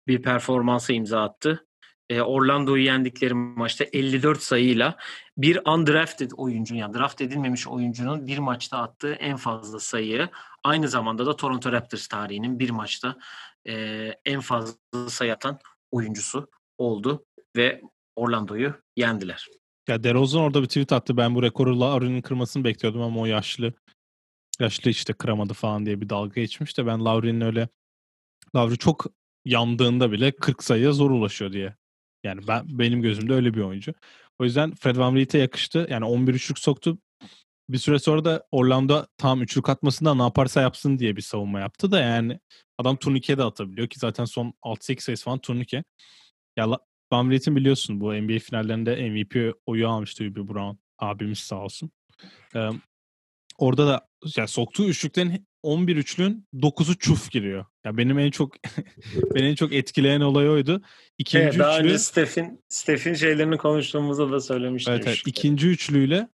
bir performansa imza attı. E, Orlando'yu yendikleri maçta 54 sayıyla bir undrafted oyuncu yani draft edilmemiş oyuncunun bir maçta attığı en fazla sayı aynı zamanda da Toronto Raptors tarihinin bir maçta e, en fazla sayı atan oyuncusu oldu ve Orlando'yu yendiler. Ya DeRozan orada bir tweet attı. Ben bu rekoru Lowry'nin kırmasını bekliyordum ama o yaşlı yaşlı işte kıramadı falan diye bir dalga geçmiş de ben Lowry'nin öyle Lowry çok yandığında bile 40 sayıya zor ulaşıyor diye. Yani ben benim gözümde öyle bir oyuncu. O yüzden Fred VanVleet'e yakıştı. Yani 11 üçlük soktu. Bir süre sonra da Orlando tam üçlük atmasında ne yaparsa yapsın diye bir savunma yaptı da yani adam turnike de atabiliyor ki zaten son 6-8 sayısı falan turnike. Ya VanVleet'in biliyorsun bu NBA finallerinde MVP oyu almıştı Hubie Brown abimiz sağ olsun. Orada da yani soktuğu üçlüklerin 11 üçlüğün 9'u çuf giriyor. Ya benim en çok beni en çok etkileyen olay oydu. İkinci evet, daha üçlü, önce Steph'in Steph'in şeylerini konuştuğumuzda da söylemiştim. Evet, evet ikinci üçlüyle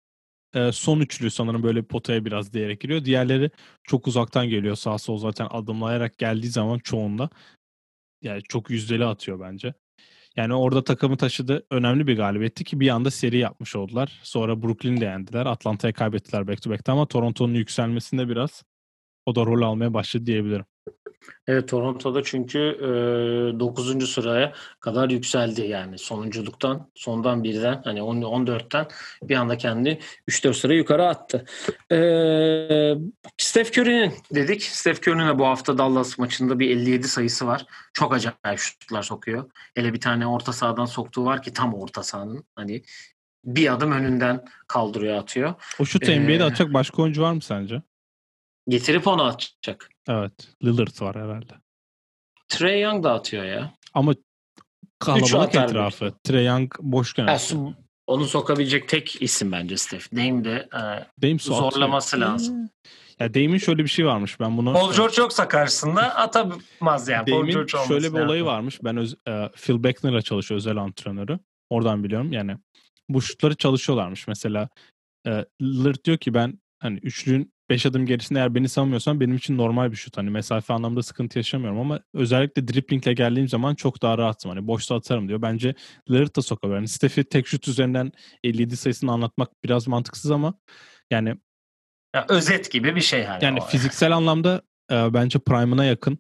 e, son üçlü sanırım böyle potaya biraz diyerek giriyor. Diğerleri çok uzaktan geliyor. Sağ sol zaten adımlayarak geldiği zaman çoğunda yani çok yüzdeli atıyor bence. Yani orada takımı taşıdı. Önemli bir galibiyetti ki bir anda seri yapmış oldular. Sonra Brooklyn'de yendiler. Atlanta'ya kaybettiler back to back'te ama Toronto'nun yükselmesinde biraz o da rol almaya başladı diyebilirim. Evet Toronto'da çünkü e, 9. sıraya kadar yükseldi yani sonunculuktan sondan birden hani 14'ten bir anda kendi 3-4 sıra yukarı attı. E, Steph Curry'nin dedik. Steph Curry'nin bu hafta Dallas maçında bir 57 sayısı var. Çok acayip şutlar sokuyor. Hele bir tane orta sahadan soktuğu var ki tam orta sahanın hani bir adım önünden kaldırıyor atıyor. O şutu ee, NBA'de atacak başka oyuncu var mı sence? Getirip onu atacak. Evet. Lillard var herhalde. Trey Young da atıyor ya. Ama kalabalık etrafı. Bir. Trey Young boşken ya, onu sokabilecek tek isim bence Steph. Dame de e, Dame zorlaması atıyor. lazım. Ya Dame'in şöyle bir şey varmış. Ben bunu Paul George yoksa karşısında atamaz yani. Dame'in şöyle bir olayı varmış. Ben öz, e, Phil Beckner'la çalışıyor özel antrenörü. Oradan biliyorum. Yani bu şutları çalışıyorlarmış. Mesela e, Lillard diyor ki ben hani üçlüğün 5 adım gerisinde eğer beni savunmuyorsan benim için normal bir şut. Hani mesafe anlamda sıkıntı yaşamıyorum ama özellikle driplingle geldiğim zaman çok daha rahatım. Hani boşta atarım diyor. Bence Lillard da sokabilir. Yani Steph'i tek şut üzerinden 57 sayısını anlatmak biraz mantıksız ama yani ya özet gibi bir şey hani. Yani fiziksel anlamda e, bence prime'ına yakın.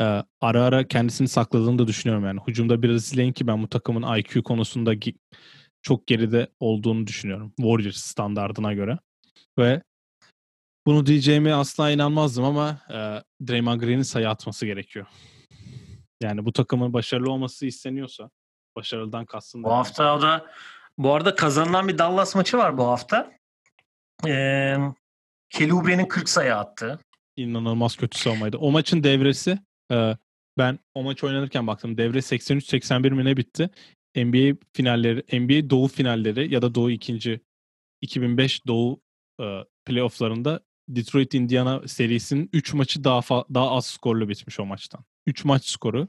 E, ara ara kendisini sakladığını da düşünüyorum yani. Hücumda biraz izleyin ki ben bu takımın IQ konusunda çok geride olduğunu düşünüyorum. Warriors standardına göre. Ve bunu diyeceğime asla inanmazdım ama e, Draymond Green'in sayı atması gerekiyor. Yani bu takımın başarılı olması isteniyorsa başarılıdan kastım. Bu hafta o da bu arada kazanılan bir Dallas maçı var bu hafta. Ee, Kelly 40 sayı attı. İnanılmaz kötü savunmaydı. O maçın devresi e, ben o maç oynanırken baktım. Devre 83-81 mi ne bitti? NBA finalleri, NBA Doğu finalleri ya da Doğu ikinci 2005 Doğu e, playofflarında Detroit Indiana serisinin 3 maçı daha fa- daha az skorlu bitmiş o maçtan. 3 maç skoru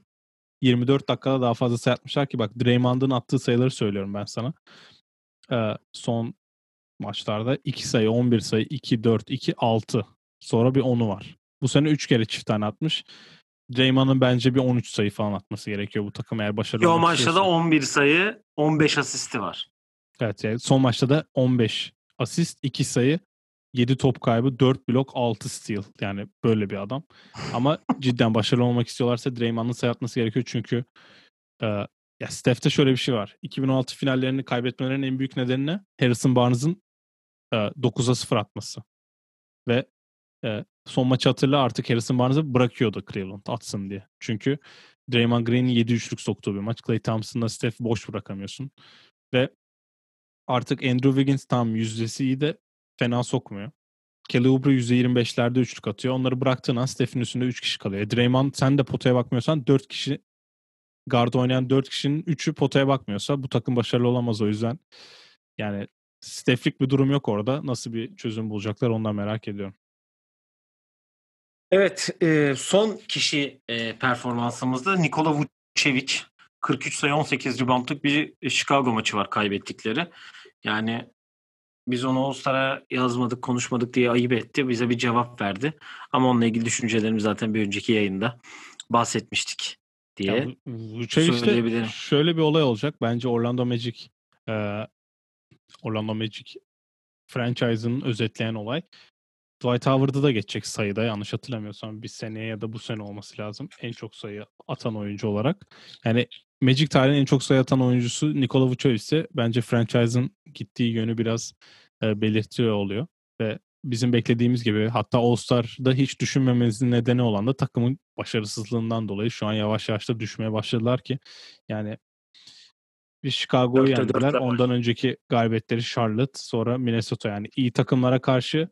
24 dakikada daha fazla sayı atmışlar ki bak Draymond'ın attığı sayıları söylüyorum ben sana. Ee, son maçlarda 2 sayı, 11 sayı, 2, 4, 2, 6. Sonra bir 10'u var. Bu sene 3 kere çift tane atmış. Draymond'ın bence bir 13 sayı falan atması gerekiyor bu takım eğer başarılı olmak O maçta da 11 sayı, 15 asisti var. Evet yani son maçta da 15 asist, 2 sayı, 7 top kaybı, 4 blok, 6 steal. Yani böyle bir adam. Ama cidden başarılı olmak istiyorlarsa Draymond'ın sayatması gerekiyor çünkü e, ya Steph'te şöyle bir şey var. 2016 finallerini kaybetmelerinin en büyük nedeni ne? Harrison Barnes'ın e, 9'a 0 atması. Ve e, son maçı hatırla artık Harrison Barnes'ı bırakıyordu Cleveland atsın diye. Çünkü Draymond Green'in 7 üçlük soktuğu bir maç. Clay Thompson'la Steph boş bırakamıyorsun. Ve artık Andrew Wiggins tam yüzdesi iyi de fena sokmuyor. Kelly Oubre %25'lerde üçlük atıyor. Onları bıraktığın an Steph'in üstünde 3 kişi kalıyor. E, Draymond sen de potaya bakmıyorsan 4 kişi guard oynayan 4 kişinin 3'ü potaya bakmıyorsa bu takım başarılı olamaz o yüzden. Yani Steph'lik bir durum yok orada. Nasıl bir çözüm bulacaklar ondan merak ediyorum. Evet, e, son kişi e, performansımızda Nikola Vucevic. 43 sayı 18 reboundlık bir Chicago maçı var kaybettikleri. Yani biz onu All-Star'a yazmadık, konuşmadık diye ayıp etti. Bize bir cevap verdi. Ama onunla ilgili düşüncelerimi zaten bir önceki yayında bahsetmiştik diye ya, Vucevic'te şöyle bir olay olacak. Bence Orlando Magic e, Orlando Magic franchise'ın özetleyen olay. Dwight Howard'ı da geçecek sayıda yanlış hatırlamıyorsam bir seneye ya da bu sene olması lazım. En çok sayı atan oyuncu olarak. Yani Magic tarihinin en çok sayı atan oyuncusu Nikola Vucevic ise bence franchise'ın gittiği yönü biraz e, belirtiyor oluyor. Ve bizim beklediğimiz gibi hatta All-Star'da hiç düşünmememizin nedeni olan da takımın başarısızlığından dolayı şu an yavaş yavaş da düşmeye başladılar ki yani bir Chicago'yu yendiler. Ondan önceki galibiyetleri Charlotte, sonra Minnesota yani iyi takımlara karşı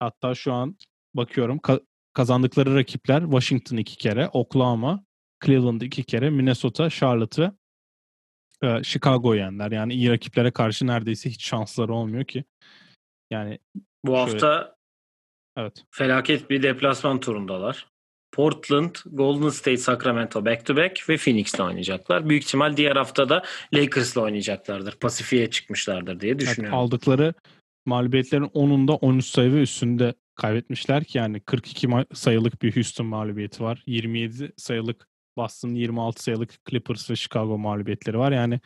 Hatta şu an bakıyorum ka- kazandıkları rakipler Washington iki kere, Oklahoma, Cleveland iki kere, Minnesota, Charlotte ve e, Chicago yenler. Yani iyi rakiplere karşı neredeyse hiç şansları olmuyor ki. Yani bu şöyle... hafta evet. felaket bir deplasman turundalar. Portland, Golden State, Sacramento back to back ve Phoenix'le oynayacaklar. Büyük ihtimal diğer haftada Lakers'la oynayacaklardır. Pasifik'e çıkmışlardır diye düşünüyorum. Evet, aldıkları mağlubiyetlerin 10'unda 13 sayı ve üstünde kaybetmişler ki yani 42 sayılık bir Houston mağlubiyeti var. 27 sayılık Boston, 26 sayılık Clippers ve Chicago mağlubiyetleri var. Yani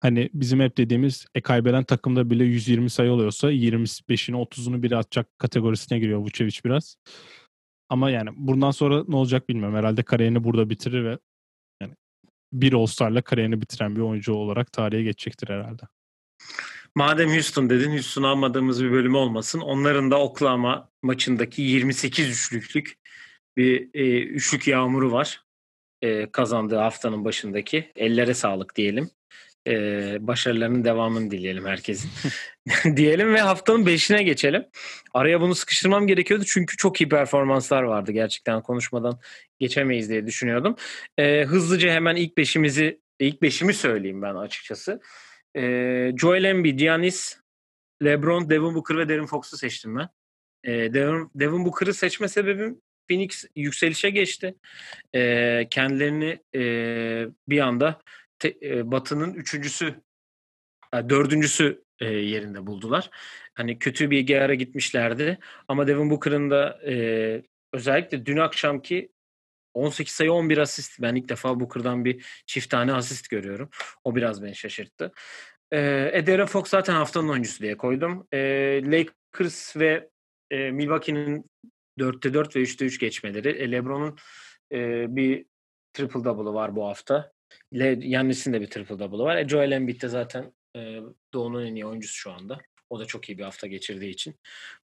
hani bizim hep dediğimiz e kaybeden takımda bile 120 sayı oluyorsa 25'ini 30'unu biri atacak kategorisine giriyor Vucevic biraz. Ama yani bundan sonra ne olacak bilmiyorum. Herhalde kariyerini burada bitirir ve yani bir All-Star'la kariyerini bitiren bir oyuncu olarak tarihe geçecektir herhalde. Madem Houston dedin, Houston almadığımız bir bölüm olmasın. Onların da Oklahoma maçındaki 28 üçlüklük bir e, üçlük yağmuru var. E, kazandığı haftanın başındaki. Ellere sağlık diyelim. E, başarılarının devamını dileyelim herkesin. diyelim ve haftanın beşine geçelim. Araya bunu sıkıştırmam gerekiyordu çünkü çok iyi performanslar vardı. Gerçekten konuşmadan geçemeyiz diye düşünüyordum. E, hızlıca hemen ilk beşimizi, ilk beşimi söyleyeyim ben açıkçası. E, Joel Embiid, Giannis, LeBron, Devin Booker ve Darren Fox'u seçtim ben. E, Devin, Devin Booker'ı seçme sebebim Phoenix yükselişe geçti. E, kendilerini e, bir anda te, e, Batı'nın üçüncüsü, e, dördüncüsü e, yerinde buldular. Hani kötü bir ara gitmişlerdi. Ama Devin Booker'ın da e, özellikle dün akşamki 18 sayı 11 asist. Ben ilk defa Booker'dan bir çift tane asist görüyorum. O biraz beni şaşırttı. Ee, Edera Fox zaten haftanın oyuncusu diye koydum. Ee, Lakers ve e, Milwaukee'nin 4'te 4 ve 3'te 3 geçmeleri. E, LeBron'un e, bir triple double'ı var bu hafta. Le, Yannis'in de bir triple double'ı var. E, Joel Embiid de zaten e, Doğu'nun en iyi oyuncusu şu anda. O da çok iyi bir hafta geçirdiği için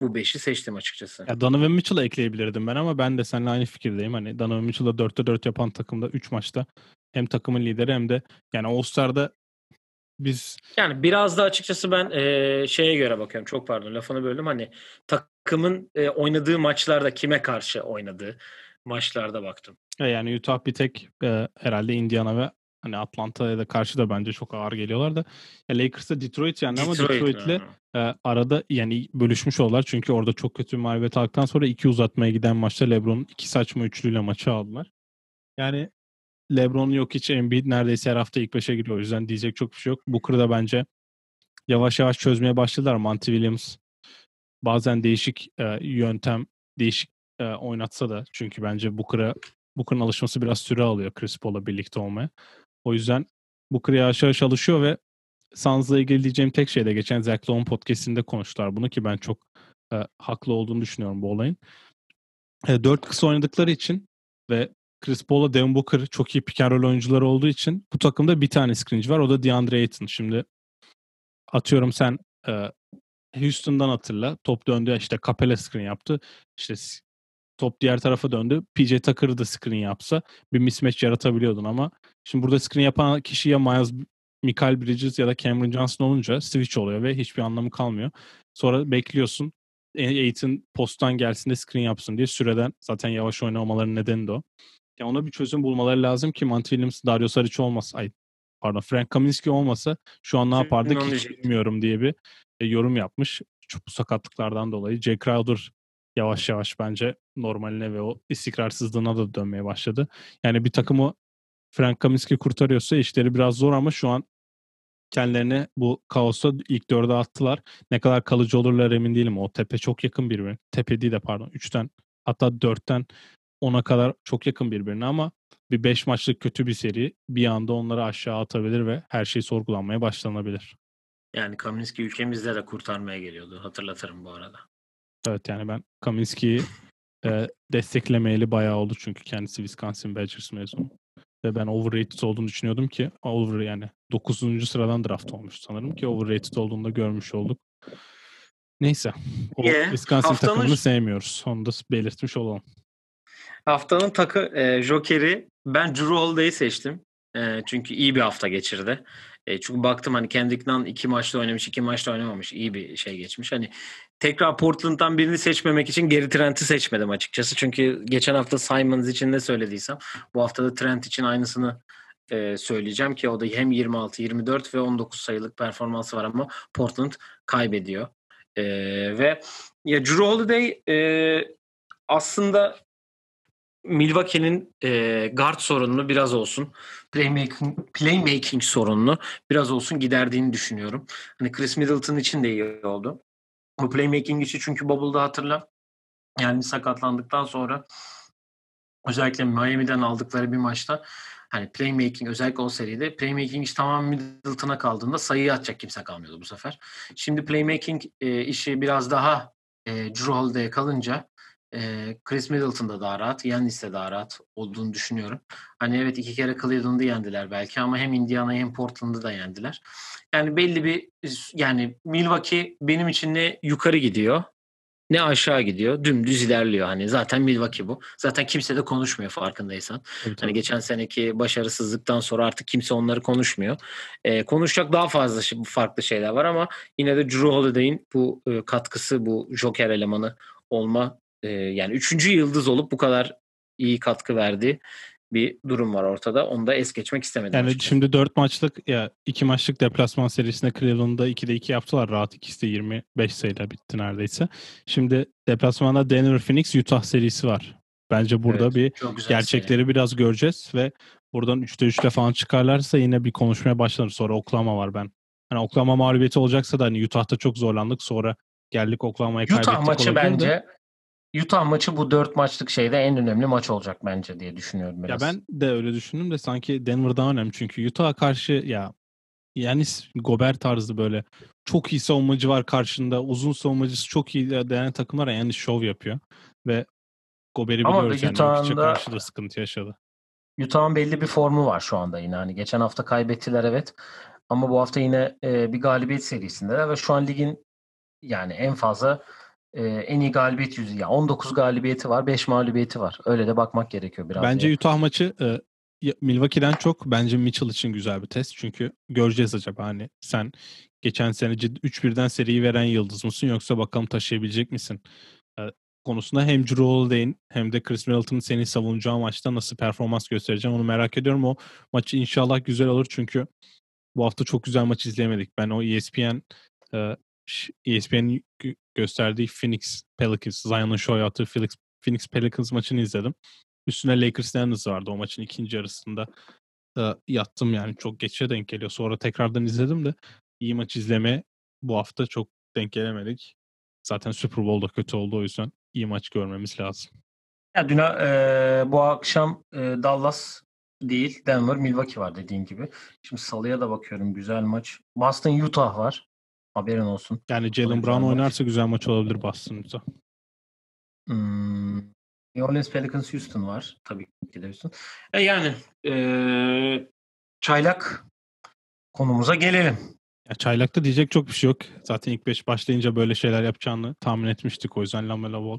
bu beşi seçtim açıkçası. Ya Donovan Mitchell'ı ekleyebilirdim ben ama ben de seninle aynı fikirdeyim. Hani Donovan Mitchell'ı 4'te 4 yapan takımda 3 maçta hem takımın lideri hem de yani All-Star'da biz yani biraz da açıkçası ben e, şeye göre bakıyorum. Çok pardon lafını böldüm. Hani takımın e, oynadığı maçlarda kime karşı oynadığı maçlarda baktım. Yani Utah bir tek e, herhalde Indiana ve Hani Atlanta'ya da karşı da bence çok ağır geliyorlar da. Ya Lakers'ta Detroit yani Detroit, ama Detroit'le e, arada yani bölüşmüş oldular. Çünkü orada çok kötü bir mağlubiyet aldıktan sonra iki uzatmaya giden maçta LeBron iki saçma üçlüyle maçı aldılar. Yani LeBron yok hiç Embiid neredeyse her hafta ilk beşe giriyor. O yüzden diyecek çok bir şey yok. Booker'da bence yavaş yavaş çözmeye başladılar. Monty Williams bazen değişik e, yöntem, değişik e, oynatsa da çünkü bence Booker'a Booker'ın alışması biraz süre alıyor Chris Paul'la birlikte olmaya. O yüzden bu kriya aşağı çalışıyor ve Suns'la ilgili diyeceğim tek şey de geçen Zach Lowe'un podcastinde konuştular bunu ki ben çok e, haklı olduğunu düşünüyorum bu olayın. E, dört kısa oynadıkları için ve Chris Paul'la Devin Booker çok iyi pick and roll oyuncuları olduğu için bu takımda bir tane screenci var. O da DeAndre Ayton. Şimdi atıyorum sen e, Houston'dan hatırla. Top döndü işte Capella screen yaptı. İşte top diğer tarafa döndü. PJ Tucker da screen yapsa bir mismatch yaratabiliyordun ama şimdi burada screen yapan kişi ya Miles Michael Bridges ya da Cameron Johnson olunca switch oluyor ve hiçbir anlamı kalmıyor. Sonra bekliyorsun. Aiton posttan gelsin de screen yapsın diye süreden zaten yavaş oynamaların nedeni de o. Ya ona bir çözüm bulmaları lazım ki Monty Williams, Dario Saric olmasa, ay pardon Frank Kaminsky olmasa şu an ne yapardık hiç bilmiyorum diye bir e, yorum yapmış. Şu sakatlıklardan dolayı. Jay Crowder yavaş yavaş bence normaline ve o istikrarsızlığına da dönmeye başladı. Yani bir takımı Frank Kaminsky kurtarıyorsa işleri biraz zor ama şu an kendilerini bu kaosta ilk dörde attılar. Ne kadar kalıcı olurlar emin değilim. O tepe çok yakın birbirine. Tepe değil de pardon. Üçten hatta dörtten ona kadar çok yakın birbirine ama bir beş maçlık kötü bir seri bir anda onları aşağı atabilir ve her şey sorgulanmaya başlanabilir. Yani Kaminski ülkemizde de kurtarmaya geliyordu. Hatırlatırım bu arada. Evet yani ben Kaminski'yi e, desteklemeyeli bayağı oldu çünkü kendisi Wisconsin Badgers mezunu. Ve ben overrated olduğunu düşünüyordum ki over yani 9. sıradan draft olmuş sanırım ki overrated olduğunu da görmüş olduk. Neyse. O yeah, Wisconsin haftanın... takımını sevmiyoruz. Onu da belirtmiş olalım. Haftanın takı e, Joker'i ben Drew Holiday'i seçtim. E, çünkü iyi bir hafta geçirdi. E, çünkü baktım hani Kendrick Nunn iki maçta oynamış, iki maçta oynamamış. İyi bir şey geçmiş. Hani tekrar Portland'dan birini seçmemek için geri Trent'i seçmedim açıkçası. Çünkü geçen hafta Simons için ne söylediysem bu hafta da Trent için aynısını e, söyleyeceğim ki o da hem 26, 24 ve 19 sayılık performansı var ama Portland kaybediyor. E, ve ya Drew Holiday e, aslında Milwaukee'nin e, guard sorununu biraz olsun playmaking, playmaking sorununu biraz olsun giderdiğini düşünüyorum. Hani Chris Middleton için de iyi oldu. Bu playmaking işi çünkü Bubble'da hatırla yani sakatlandıktan sonra özellikle Miami'den aldıkları bir maçta hani playmaking özellikle o seride playmaking iş tamamen Middleton'a kaldığında sayıyı atacak kimse kalmıyordu bu sefer. Şimdi playmaking e, işi biraz daha e, Drew Holiday'e kalınca Chris Middleton da daha rahat, Yannis de daha rahat olduğunu düşünüyorum. Hani evet iki kere Cleveland'ı yendiler belki ama hem Indiana'yı hem Portland'ı da yendiler. Yani belli bir yani Milwaukee benim için ne yukarı gidiyor ne aşağı gidiyor. Dümdüz ilerliyor. Hani zaten Milwaukee bu. Zaten kimse de konuşmuyor farkındaysan. Evet, hani geçen seneki başarısızlıktan sonra artık kimse onları konuşmuyor. Ee, konuşacak daha fazla farklı şeyler var ama yine de Drew Holiday'in bu e, katkısı, bu Joker elemanı olma e, yani üçüncü yıldız olup bu kadar iyi katkı verdi bir durum var ortada. Onu da es geçmek istemedim. Yani açıkçası. şimdi 4 maçlık ya 2 maçlık deplasman serisinde Cleveland'da 2'de 2 yaptılar. Rahat ikisi de 25 sayıyla bitti neredeyse. Şimdi deplasmanda Denver Phoenix Utah serisi var. Bence burada evet, bir gerçekleri seri. biraz göreceğiz ve buradan 3'te 3'te falan çıkarlarsa yine bir konuşmaya başlanır. Sonra Oklahoma var ben. Hani Oklahoma mağlubiyeti olacaksa da hani Utah'ta çok zorlandık. Sonra geldik Oklahoma'yı kaybettik. Utah maçı bence de. Utah maçı bu dört maçlık şeyde en önemli maç olacak bence diye düşünüyorum biraz. Ya ben de öyle düşündüm de sanki Denver daha önemli çünkü Utah'a karşı ya yani Gober tarzı böyle çok iyi savunmacı var karşında. Uzun savunmacısı çok iyi denen takımlar yani şov yapıyor. Ve Gober'i biliyoruz yani Utah'ın karşı da sıkıntı yaşadı. Utah'ın belli bir formu var şu anda yine. Hani geçen hafta kaybettiler evet. Ama bu hafta yine e, bir galibiyet serisinde ve şu an ligin yani en fazla e, en iyi galibiyet yüzü. Yani 19 galibiyeti var, 5 mağlubiyeti var. Öyle de bakmak gerekiyor biraz. Bence diye. Utah maçı e, Milwaukee'den çok bence Mitchell için güzel bir test. Çünkü göreceğiz acaba hani sen geçen sene 3-1'den seriyi veren yıldız mısın yoksa bakalım taşıyabilecek misin? E, konusunda hem Drew Holiday'in hem de Chris Middleton'ın seni savunacağı maçta nasıl performans göstereceğim onu merak ediyorum. O maçı inşallah güzel olur çünkü bu hafta çok güzel maç izleyemedik. Ben o ESPN e, ESPN'in gösterdiği Phoenix Pelicans, Zion'un show yaptığı Phoenix, Phoenix Pelicans maçını izledim. Üstüne Lakers Denver vardı o maçın ikinci yarısında. Da yattım yani çok geçe denk geliyor. Sonra tekrardan izledim de iyi maç izleme bu hafta çok denk gelemedik. Zaten Super Bowl'da kötü oldu o yüzden iyi maç görmemiz lazım. Ya dün e, bu akşam e, Dallas değil Denver Milwaukee var dediğin gibi. Şimdi salıya da bakıyorum güzel maç. Boston Utah var. Haberin olsun. Yani Jalen Brown oynarsa güzel maç olabilir Boston'da. Hmm. New Orleans Pelicans Houston var. Tabii ki de Houston. E yani ee, çaylak konumuza gelelim. Ya çaylakta diyecek çok bir şey yok. Zaten ilk beş başlayınca böyle şeyler yapacağını tahmin etmiştik. O yüzden Lamelo Ball.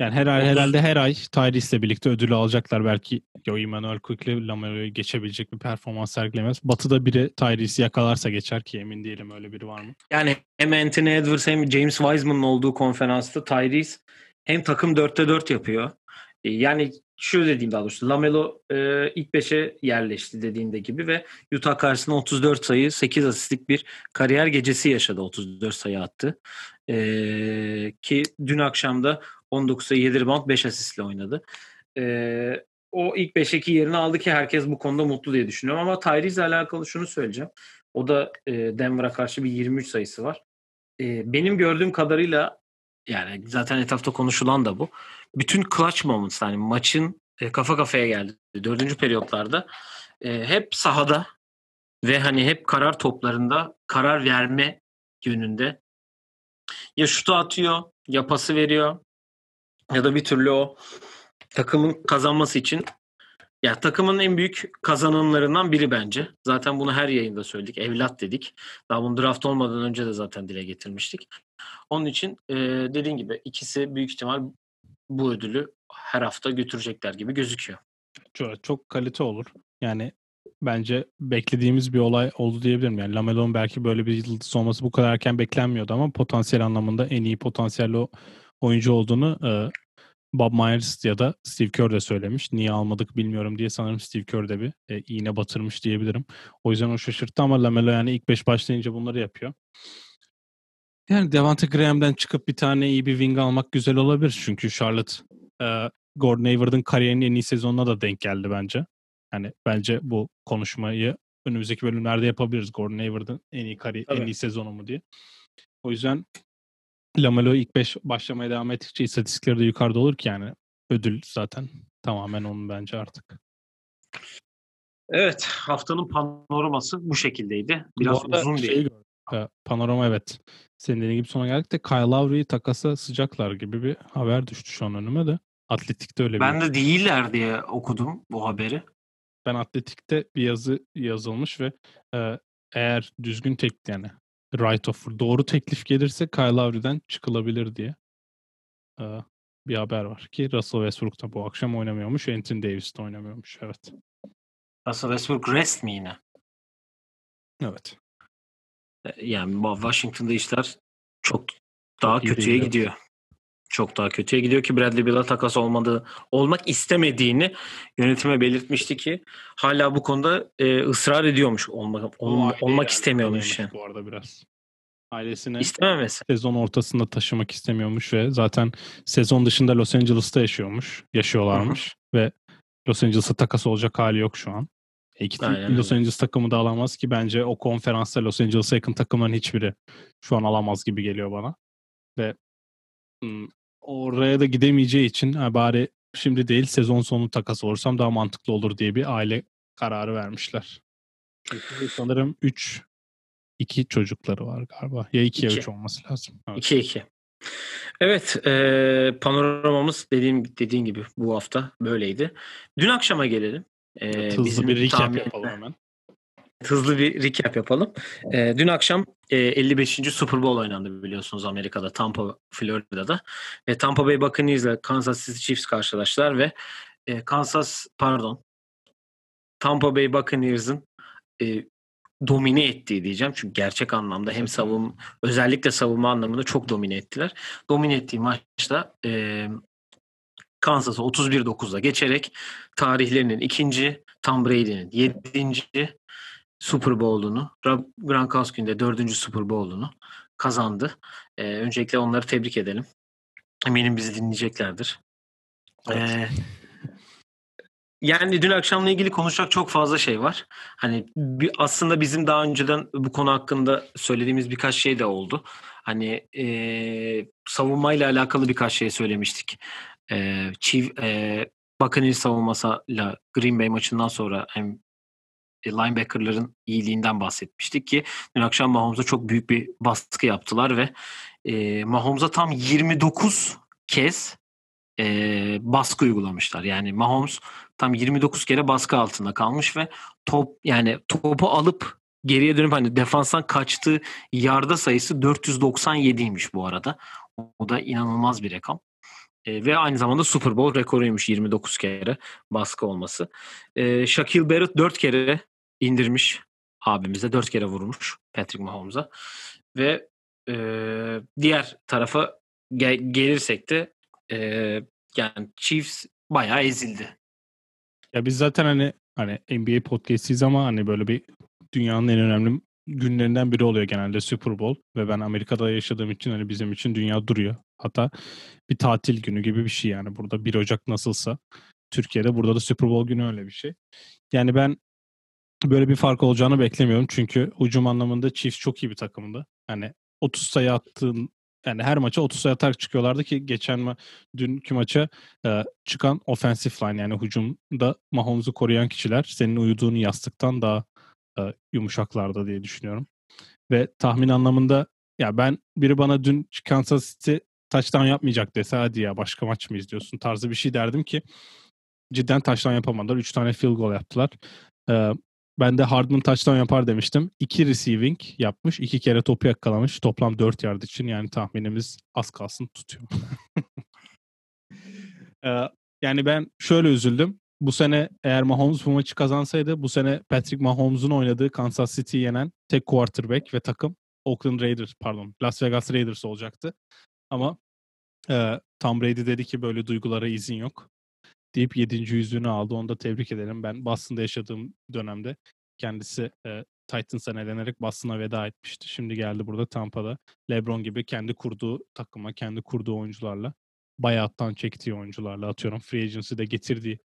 Yani her ay, herhalde her ay Tyrese'le birlikte ödülü alacaklar. Belki Yo Emmanuel Quick'le Lamario'yu geçebilecek bir performans sergilemez. Batı'da biri Tyrese'i yakalarsa geçer ki emin değilim öyle biri var mı? Yani hem Anthony Edwards hem James Wiseman'ın olduğu konferansta Tyrese hem takım 4'te 4 yapıyor. E, yani şöyle dediğim daha doğrusu Lamelo e, ilk 5'e yerleşti dediğinde gibi ve Utah karşısında 34 sayı 8 asistlik bir kariyer gecesi yaşadı 34 sayı attı. E, ki dün akşam da 19'a 7 rebound 5 asistle oynadı. Ee, o ilk 5'teki yerini aldı ki herkes bu konuda mutlu diye düşünüyorum. Ama Tyree'yle alakalı şunu söyleyeceğim. O da e, Denver'a karşı bir 23 sayısı var. E, benim gördüğüm kadarıyla yani zaten etrafta konuşulan da bu. Bütün clutch moments yani maçın e, kafa kafaya geldi. Dördüncü periyotlarda e, hep sahada ve hani hep karar toplarında karar verme yönünde ya şutu atıyor ya pası veriyor ya da bir türlü o takımın kazanması için ya takımın en büyük kazananlarından biri bence. Zaten bunu her yayında söyledik. Evlat dedik. Daha bunu draft olmadan önce de zaten dile getirmiştik. Onun için e, dediğin gibi ikisi büyük ihtimal bu ödülü her hafta götürecekler gibi gözüküyor. Çok, çok kalite olur. Yani bence beklediğimiz bir olay oldu diyebilirim. Yani Lamelo'nun belki böyle bir yıldız olması bu kadar erken beklenmiyordu ama potansiyel anlamında en iyi potansiyelli o oyuncu olduğunu e, Bob Myers ya da Steve Kerr de söylemiş. Niye almadık bilmiyorum diye sanırım Steve Kerr de bir e, iğne batırmış diyebilirim. O yüzden o şaşırttı ama Lamelo yani ilk beş başlayınca bunları yapıyor. Yani Devante Graham'den çıkıp bir tane iyi bir wing almak güzel olabilir. Çünkü Charlotte e, Gordon Hayward'ın kariyerinin en iyi sezonuna da denk geldi bence. Yani bence bu konuşmayı önümüzdeki bölümlerde yapabiliriz. Gordon Hayward'ın en iyi kariyer, en iyi sezonu mu diye. O yüzden Lamelo ilk 5 başlamaya devam ettikçe istatistikleri de yukarıda olur ki yani ödül zaten tamamen onun bence artık. Evet haftanın panoraması bu şekildeydi. Biraz bu uzun şey değil. Panorama evet. Senin dediğin gibi sona geldik de Kyle Lowry'i takasa sıcaklar gibi bir haber düştü şu an önüme de. Atletik'te öyle ben bir... Ben de değiller diye okudum bu haberi. Ben Atletik'te bir yazı yazılmış ve e, eğer düzgün tek yani right offer doğru teklif gelirse Kyle Lowry'den çıkılabilir diye e, bir haber var ki Russell Westbrook da bu akşam oynamıyormuş. Anthony Davis de oynamıyormuş. Evet. Russell Westbrook rest mi yine? Evet. E, yani Washington'da işler çok daha çok kötüye gidiyor. Çok daha kötüye gidiyor ki Bradley Beal'a takas olmadığı, olmak istemediğini yönetime belirtmişti ki hala bu konuda e, ısrar ediyormuş olmak olma, olmak istemiyormuş yani. Bu arada biraz. Ailesini İstememesi. sezon ortasında taşımak istemiyormuş ve zaten sezon dışında Los Angeles'ta yaşıyormuş, yaşıyorlarmış Hı-hı. ve Los Angeles'a takas olacak hali yok şu an. E, iki Aynen Los Angeles takımı da alamaz ki bence o konferansta Los Angeles'a yakın takımların hiçbiri şu an alamaz gibi geliyor bana. Ve oraya da gidemeyeceği için ha, bari şimdi değil sezon sonu takas olursam daha mantıklı olur diye bir aile kararı vermişler. Çünkü sanırım 3 2 çocukları var galiba. Ya 2 ya 3 olması lazım. 2 evet. 2. Evet, e, panoramamız dediğim dediğin gibi bu hafta böyleydi. Dün akşama gelelim. E, hızlı bizim bir recap tahmin... yapalım hemen. Hızlı bir recap yapalım. E, dün akşam e, 55. Super Bowl oynandı biliyorsunuz Amerika'da, Tampa, Florida'da. Ve Tampa Bay Buccaneers ile Kansas City Chiefs karşılaştılar ve e, Kansas, pardon, Tampa Bay Buccaneers'ın e, domine ettiği diyeceğim. Çünkü gerçek anlamda hem savun özellikle savunma anlamında çok domine ettiler. Domine ettiği maçta e, Kansas'ı 31-9'da geçerek tarihlerinin ikinci, Tom Brady'nin yedinci Super Bowl'unu, Gronkowski'nin de dördüncü Super Bowl'unu kazandı. Ee, öncelikle onları tebrik edelim. Eminim bizi dinleyeceklerdir. Evet. Ee, yani dün akşamla ilgili konuşacak çok fazla şey var. Hani bir, aslında bizim daha önceden bu konu hakkında söylediğimiz birkaç şey de oldu. Hani e, savunmayla alakalı birkaç şey söylemiştik. E, Chief, e, Buccaneers savunmasıyla Green Bay maçından sonra hem linebackerların iyiliğinden bahsetmiştik ki dün akşam Mahomes'a çok büyük bir baskı yaptılar ve e, Mahomes'a tam 29 kez e, baskı uygulamışlar. Yani Mahomes tam 29 kere baskı altında kalmış ve top yani topu alıp geriye dönüp hani defanstan kaçtığı yarda sayısı 497'ymiş bu arada. O da inanılmaz bir rakam. E, ve aynı zamanda Super Bowl rekoruymuş 29 kere baskı olması. E, Shaquille Barrett 4 kere indirmiş abimize. 4 kere vurmuş Patrick Mahomes'a. Ve e, diğer tarafa gel- gelirsek de e, yani Chiefs bayağı ezildi. Ya biz zaten hani hani NBA podcast'iyiz ama hani böyle bir dünyanın en önemli günlerinden biri oluyor genelde Super Bowl ve ben Amerika'da yaşadığım için hani bizim için dünya duruyor. Hatta bir tatil günü gibi bir şey yani burada 1 Ocak nasılsa Türkiye'de burada da Super Bowl günü öyle bir şey. Yani ben böyle bir fark olacağını beklemiyorum çünkü hücum anlamında Chiefs çok iyi bir takımdı. Hani 30 sayı attığın yani her maça 30 sayı atarak çıkıyorlardı ki geçen ma dünkü maça e, çıkan offensive line yani hücumda Mahomes'u koruyan kişiler senin uyuduğun yastıktan daha e, yumuşaklardı diye düşünüyorum. Ve tahmin anlamında ya ben biri bana dün Kansas City touchdown yapmayacak dese hadi ya başka maç mı izliyorsun tarzı bir şey derdim ki cidden touchdown yapamadılar. 3 tane field goal yaptılar. Ee, ben de Hardman touchdown yapar demiştim. 2 receiving yapmış. 2 kere topu yakalamış. Toplam 4 yard için yani tahminimiz az kalsın tutuyor. ee, yani ben şöyle üzüldüm. Bu sene eğer Mahomes bu maçı kazansaydı bu sene Patrick Mahomes'un oynadığı Kansas City'yi yenen tek quarterback ve takım Oakland Raiders pardon Las Vegas Raiders olacaktı. Ama e, Tom Brady dedi ki böyle duygulara izin yok deyip 7. yüzüğünü aldı. Onu da tebrik ederim. Ben Boston'da yaşadığım dönemde kendisi e, Titans'a nelenerek Boston'a veda etmişti. Şimdi geldi burada Tampa'da LeBron gibi kendi kurduğu takıma, kendi kurduğu oyuncularla bayattan çektiği oyuncularla atıyorum. Free Agency'de getirdiği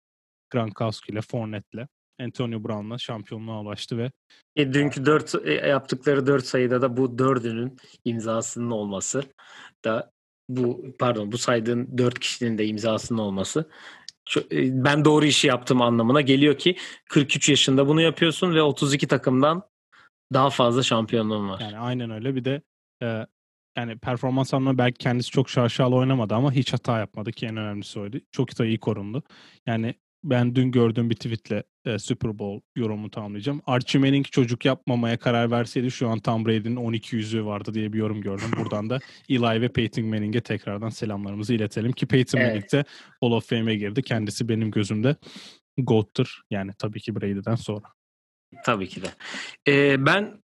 Gronkowski ile Fournette'le Antonio Brown'la şampiyonluğa ulaştı ve e, dünkü dört e, yaptıkları dört sayıda da bu dördünün imzasının olması da bu pardon bu saydığın dört kişinin de imzasının olması e, ben doğru işi yaptım anlamına geliyor ki 43 yaşında bunu yapıyorsun ve 32 takımdan daha fazla şampiyonluğun var. Yani aynen öyle. Bir de e, yani performans anlamında belki kendisi çok şaşalı oynamadı ama hiç hata yapmadı ki en önemlisi oydu. Çok da iyi korundu. Yani ben dün gördüğüm bir tweetle e, Super Bowl yorumu tamamlayacağım. Archie Manning çocuk yapmamaya karar verseydi şu an Tom Brady'nin 12 yüzüğü vardı diye bir yorum gördüm. Buradan da Eli ve Peyton Manning'e tekrardan selamlarımızı iletelim ki Peyton evet. Manning de Hall of Fame'e girdi. Kendisi benim gözümde GOAT'tır. Yani tabii ki Brady'den sonra. Tabii ki de. Ee, ben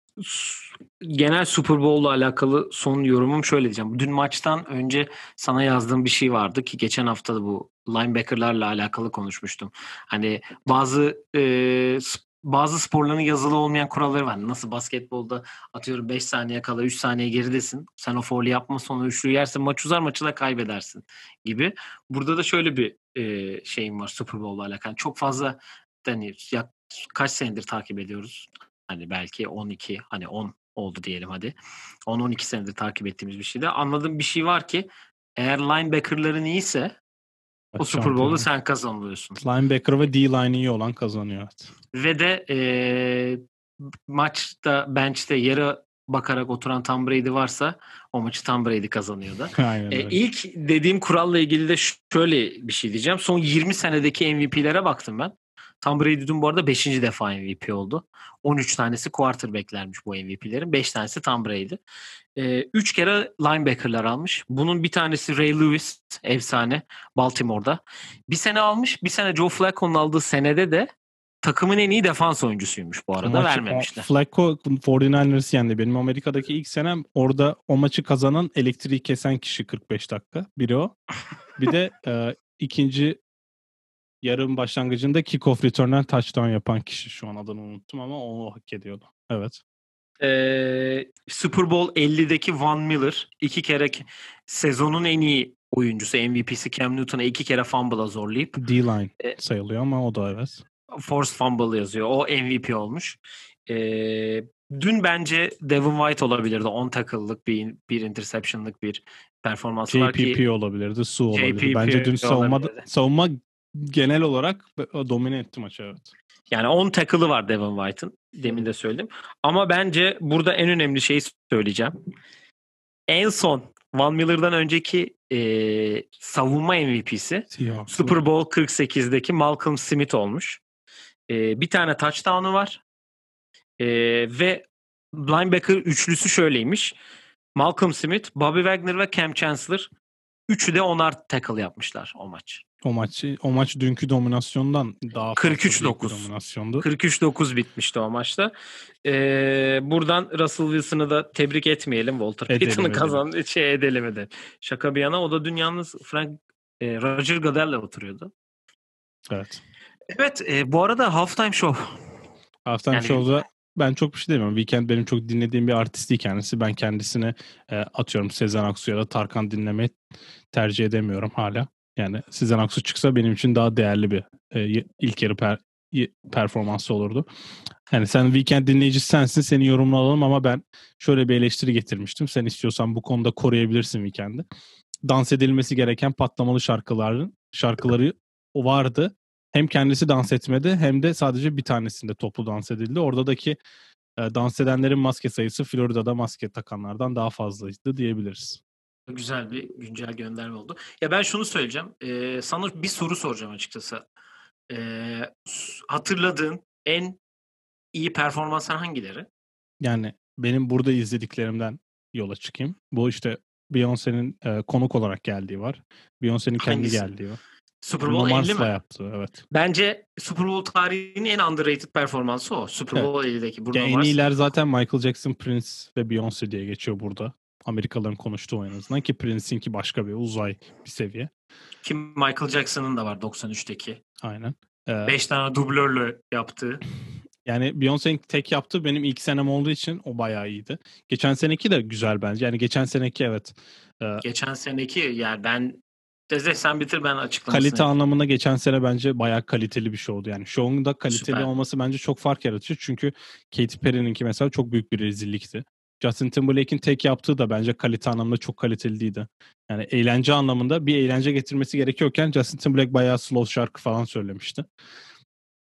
genel Super Bowl'la alakalı son yorumum şöyle diyeceğim. Dün maçtan önce sana yazdığım bir şey vardı ki geçen hafta da bu linebacker'larla alakalı konuşmuştum. Hani bazı e, bazı sporların yazılı olmayan kuralları var. Nasıl basketbolda atıyorum 5 saniye kala 3 saniye geridesin. Sen o foul yapma sonra üçlü yersin maç uzar maçı da kaybedersin gibi. Burada da şöyle bir e, şeyim var Super Bowl'la alakalı. Çok fazla hani ya, kaç senedir takip ediyoruz. Hani belki 12 hani 10 oldu diyelim hadi. 10-12 senedir takip ettiğimiz bir şeyde. Anladığım bir şey var ki eğer linebacker'ların iyiyse o Super Bowl'u sen kazanıyorsun. Linebacker ve D-line iyi olan kazanıyor. Evet. Ve de e, maçta bench'te yere bakarak oturan Tom Brady varsa o maçı Tom Brady kazanıyor da. Aynen e, ilk dediğim kuralla ilgili de şöyle bir şey diyeceğim. Son 20 senedeki MVP'lere baktım ben. Tom Brady dün bu arada 5. defa MVP oldu. 13 tanesi quarterback'lermiş bu MVP'lerin. 5 tanesi Tom Brady. 3 ee, kere linebacker'lar almış. Bunun bir tanesi Ray Lewis, efsane Baltimore'da. Bir sene almış. Bir sene Joe Flacco'nun aldığı senede de takımın en iyi defans oyuncusuymuş bu arada. Maçı, vermemişler. Flacco 49ers yendi. Benim Amerika'daki ilk senem orada o maçı kazanan elektriği kesen kişi 45 dakika. Biri o. Bir de e, ikinci yarım başlangıcında kickoff return'den touchdown yapan kişi şu an adını unuttum ama onu hak ediyordu. Evet. Ee, Super Bowl 50'deki Van Miller iki kere sezonun en iyi oyuncusu MVP'si Cam Newton'a iki kere fumble'a zorlayıp D-line e, sayılıyor ama o da evet. Force fumble yazıyor. O MVP olmuş. Ee, dün bence Devin White olabilirdi. 10 tackle'lık bir, bir interception'lık bir performansı JPP var ki. JPP olabilirdi. Su olabilirdi. Bence dün savunma, savunma genel olarak domine etti maçı evet. Yani 10 tackle'ı var Devin White'ın. Demin de söyledim. Ama bence burada en önemli şeyi söyleyeceğim. En son Van Miller'dan önceki e, savunma MVP'si Seahawks. Super Bowl 48'deki Malcolm Smith olmuş. E, bir tane touchdown'u var. E, ve linebacker üçlüsü şöyleymiş. Malcolm Smith, Bobby Wagner ve Cam Chancellor üçü de onar tackle yapmışlar o maç. O maçı o maç dünkü dominasyondan daha 43-9 dominasyondu. 43-9 bitmişti o maçta. Ee, buradan Russell Wilson'ı da tebrik etmeyelim. Walter Payton'ı kazandı. Şey edelim edelim. Şaka bir yana o da dün yalnız Frank e, Roger Goodell'le oturuyordu. Evet. Evet e, bu arada Halftime Show. Halftime yani, Show'da ben çok bir şey demiyorum. Weekend benim çok dinlediğim bir artist değil kendisi. Ben kendisine e, atıyorum Sezen Aksu ya da Tarkan dinlemeyi tercih edemiyorum hala. Yani Sezen Aksu çıksa benim için daha değerli bir e, ilk yarı per, performansı olurdu. Yani sen Weekend dinleyicisi sensin seni yorumla alalım ama ben şöyle bir eleştiri getirmiştim. Sen istiyorsan bu konuda koruyabilirsin Weekend'i. Dans edilmesi gereken patlamalı şarkıların şarkıları vardı hem kendisi dans etmedi hem de sadece bir tanesinde toplu dans edildi. Oradaki e, dans edenlerin maske sayısı Florida'da maske takanlardan daha fazlaydı diyebiliriz. Güzel bir güncel gönderme oldu. Ya ben şunu söyleyeceğim. Ee, sana bir soru soracağım açıkçası. Ee, hatırladığın en iyi performanslar hangileri? Yani benim burada izlediklerimden yola çıkayım. Bu işte Beyoncé'nin e, konuk olarak geldiği var. Beyoncé'nin kendi geldiği var. Super Bowl Bruno 50 mi? yaptı evet. Bence Super Bowl tarihinin en underrated performansı o. Super Bowl evet. 50'deki Bruno Mars. En iyiler zaten Michael Jackson, Prince ve Beyoncé diye geçiyor burada. Amerikalıların konuştuğu en azından ki Prince'inki başka bir uzay bir seviye. Ki Michael Jackson'ın da var 93'teki. Aynen. 5 ee, tane dublörle yaptığı. Yani Beyoncé'nin tek yaptığı benim ilk senem olduğu için o bayağı iyiydi. Geçen seneki de güzel bence. Yani geçen seneki evet. Ee, geçen seneki yani ben Deze sen bitir ben açıklamasını. Kalite yapayım. anlamında geçen sene bence bayağı kaliteli bir şovdu. Yani şovun da kaliteli Süper. olması bence çok fark yaratıyor. Çünkü Katy Perry'ninki mesela çok büyük bir rezillikti. Justin Timberlake'in tek yaptığı da bence kalite anlamında çok kaliteli değildi. Yani eğlence anlamında bir eğlence getirmesi gerekiyorken Justin Timberlake bayağı slow şarkı falan söylemişti.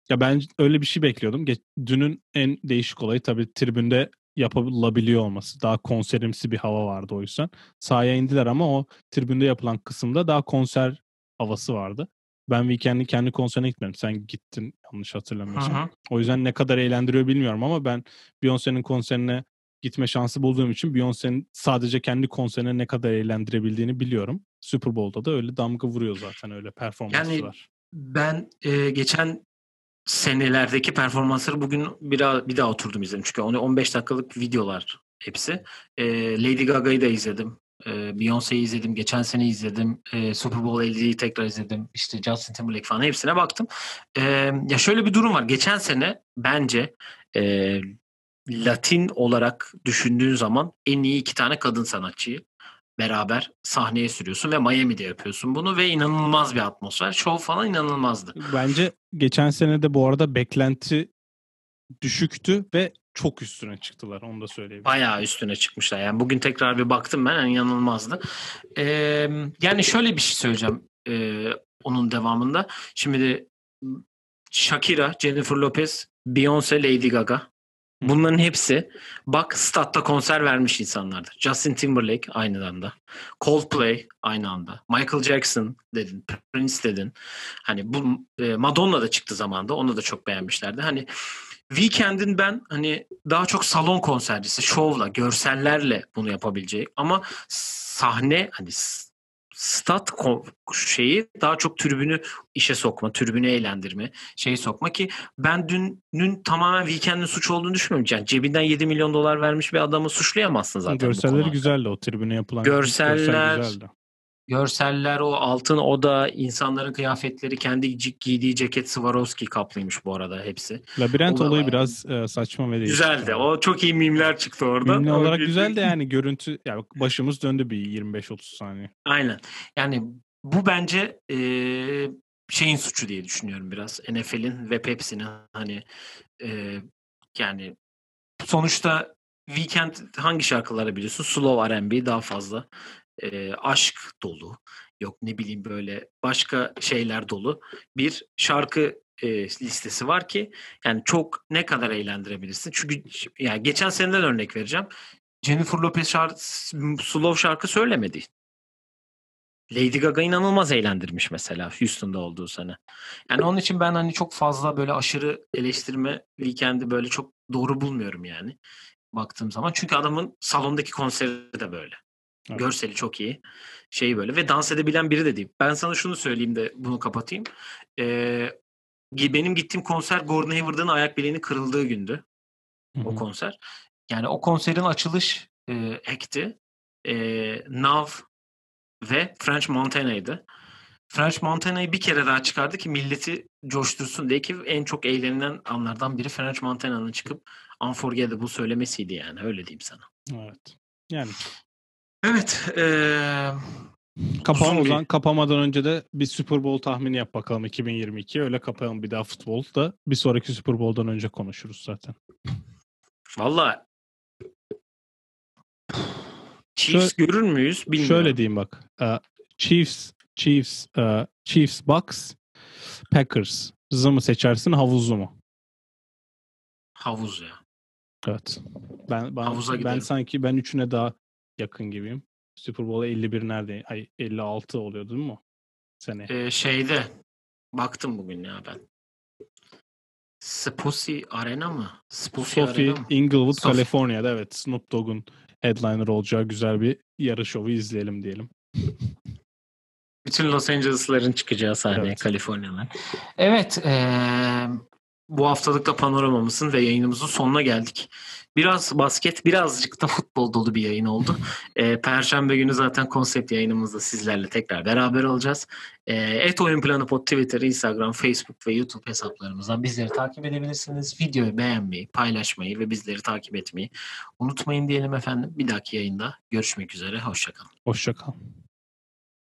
Ya ben öyle bir şey bekliyordum. Dünün en değişik olayı tabii tribünde yapılabiliyor olması. Daha konserimsi bir hava vardı o yüzden. Sahaya indiler ama o tribünde yapılan kısımda daha konser havası vardı. Ben Weekend'in kendi konserine gitmedim. Sen gittin yanlış hatırlamıyorsam. O yüzden ne kadar eğlendiriyor bilmiyorum ama ben Beyoncé'nin konserine gitme şansı bulduğum için Beyoncé'nin sadece kendi konserine ne kadar eğlendirebildiğini biliyorum. Super Bowl'da da öyle damga vuruyor zaten öyle performansı yani. Ben e, geçen senelerdeki performansları bugün bir daha, bir daha oturdum izledim. Çünkü onu 15 dakikalık videolar hepsi. E, Lady Gaga'yı da izledim. E, Beyoncé'yi izledim. Geçen sene izledim. E, Super Bowl 50'yi tekrar izledim. İşte Justin Timberlake falan hepsine baktım. E, ya şöyle bir durum var. Geçen sene bence e, Latin olarak düşündüğün zaman en iyi iki tane kadın sanatçıyı beraber sahneye sürüyorsun ve Miami'de yapıyorsun bunu ve inanılmaz bir atmosfer. Show falan inanılmazdı. Bence geçen sene de bu arada beklenti düşüktü ve çok üstüne çıktılar onu da söyleyeyim. Bayağı üstüne çıkmışlar. Yani bugün tekrar bir baktım ben yani inanılmazdı. Ee, yani şöyle bir şey söyleyeceğim e, onun devamında. Şimdi de Shakira, Jennifer Lopez, Beyoncé, Lady Gaga Bunların hepsi bak statta konser vermiş insanlardı. Justin Timberlake aynı anda. Coldplay aynı anda. Michael Jackson dedin. Prince dedin. Hani bu e, Madonna da çıktı zamanda. Onu da çok beğenmişlerdi. Hani Weekend'in ben hani daha çok salon konsercisi, şovla, görsellerle bunu yapabileceği ama sahne hani stat şeyi daha çok tribünü işe sokma, tribünü eğlendirme, şeyi sokma ki ben dünün tamamen Weekend'in suç olduğunu düşünmüyorum. Yani cebinden 7 milyon dolar vermiş bir adamı suçlayamazsın zaten. Görselleri güzeldi o tribüne yapılan. Görseller, görsel görseller, o altın oda, insanların kıyafetleri, kendi giydiği ceket Swarovski kaplıymış bu arada hepsi. Labirent o olayı biraz e, saçma ve değişik. Güzeldi. O çok iyi mimler çıktı orada. Mimli olarak güzel de yani görüntü yani başımız döndü bir 25-30 saniye. Aynen. Yani bu bence e, şeyin suçu diye düşünüyorum biraz. NFL'in ve Pepsi'nin hani e, yani sonuçta Weekend hangi şarkıları biliyorsun? Slow R&B daha fazla e, aşk dolu. yok ne bileyim böyle başka şeyler dolu bir şarkı e, listesi var ki yani çok ne kadar eğlendirebilirsin. Çünkü yani geçen seneden örnek vereceğim. Jennifer Lopez şarkı, slow şarkı söylemedi. Lady Gaga inanılmaz eğlendirmiş mesela Houston'da olduğu sene. Yani onun için ben hani çok fazla böyle aşırı eleştirme Weekend'i böyle çok doğru bulmuyorum yani baktığım zaman. Çünkü adamın salondaki konseri de böyle. Evet. Görseli çok iyi. Şeyi böyle ve dans edebilen biri de değil. Ben sana şunu söyleyeyim de bunu kapatayım. Ee, benim gittiğim konser Gordon Hayward'ın ayak bileğini kırıldığı gündü. Hı-hı. O konser. Yani o konserin açılış e, act'i e, Nav ve French Montana'ydı. French Montana'yı bir kere daha çıkardı ki milleti coştursun diye ki en çok eğlenilen anlardan biri French Montana'nın çıkıp Unforgettable söylemesiydi yani öyle diyeyim sana. Evet. Yani. Evet. Ee, Kapağım o zaman kapamadan önce de bir Super Bowl tahmini yap bakalım 2022. Öyle kapayalım bir daha futbol da bir sonraki Super Bowl'dan önce konuşuruz zaten. Valla Chiefs şöyle, görür müyüz bilmiyorum. Şöyle diyeyim bak. Uh, Chiefs, Chiefs, uh, Chiefs, Bucks, Packers. Zı mı seçersin havuzlu mu? Havuz ya. Evet. Ben ben, Havuza ben sanki ben üçüne daha yakın gibiyim. Super Bowl 51 nerede? Ay 56 oluyordu değil mi o? Sene. Ee, şeyde baktım bugün ya ben. Sposi Arena mı? Sposi Sophie Arena mı? Inglewood, Sophie. Kaliforniya'da evet. Snoop Dogg'un headliner olacağı güzel bir yarı şovu izleyelim diyelim. Bütün Los Angeles'ların çıkacağı sahneye evet. Kaliforniyalar. Evet. Ee, bu haftalıkta panoramamızın ve yayınımızın sonuna geldik. Biraz basket, birazcık da futbol dolu bir yayın oldu. E, Perşembe günü zaten konsept yayınımızda sizlerle tekrar beraber olacağız. E, et Oyun Planı Pod Twitter, Instagram, Facebook ve YouTube hesaplarımızdan bizleri takip edebilirsiniz. Videoyu beğenmeyi, paylaşmayı ve bizleri takip etmeyi unutmayın diyelim efendim. Bir dahaki yayında görüşmek üzere. Hoşçakalın. Hoşçakalın.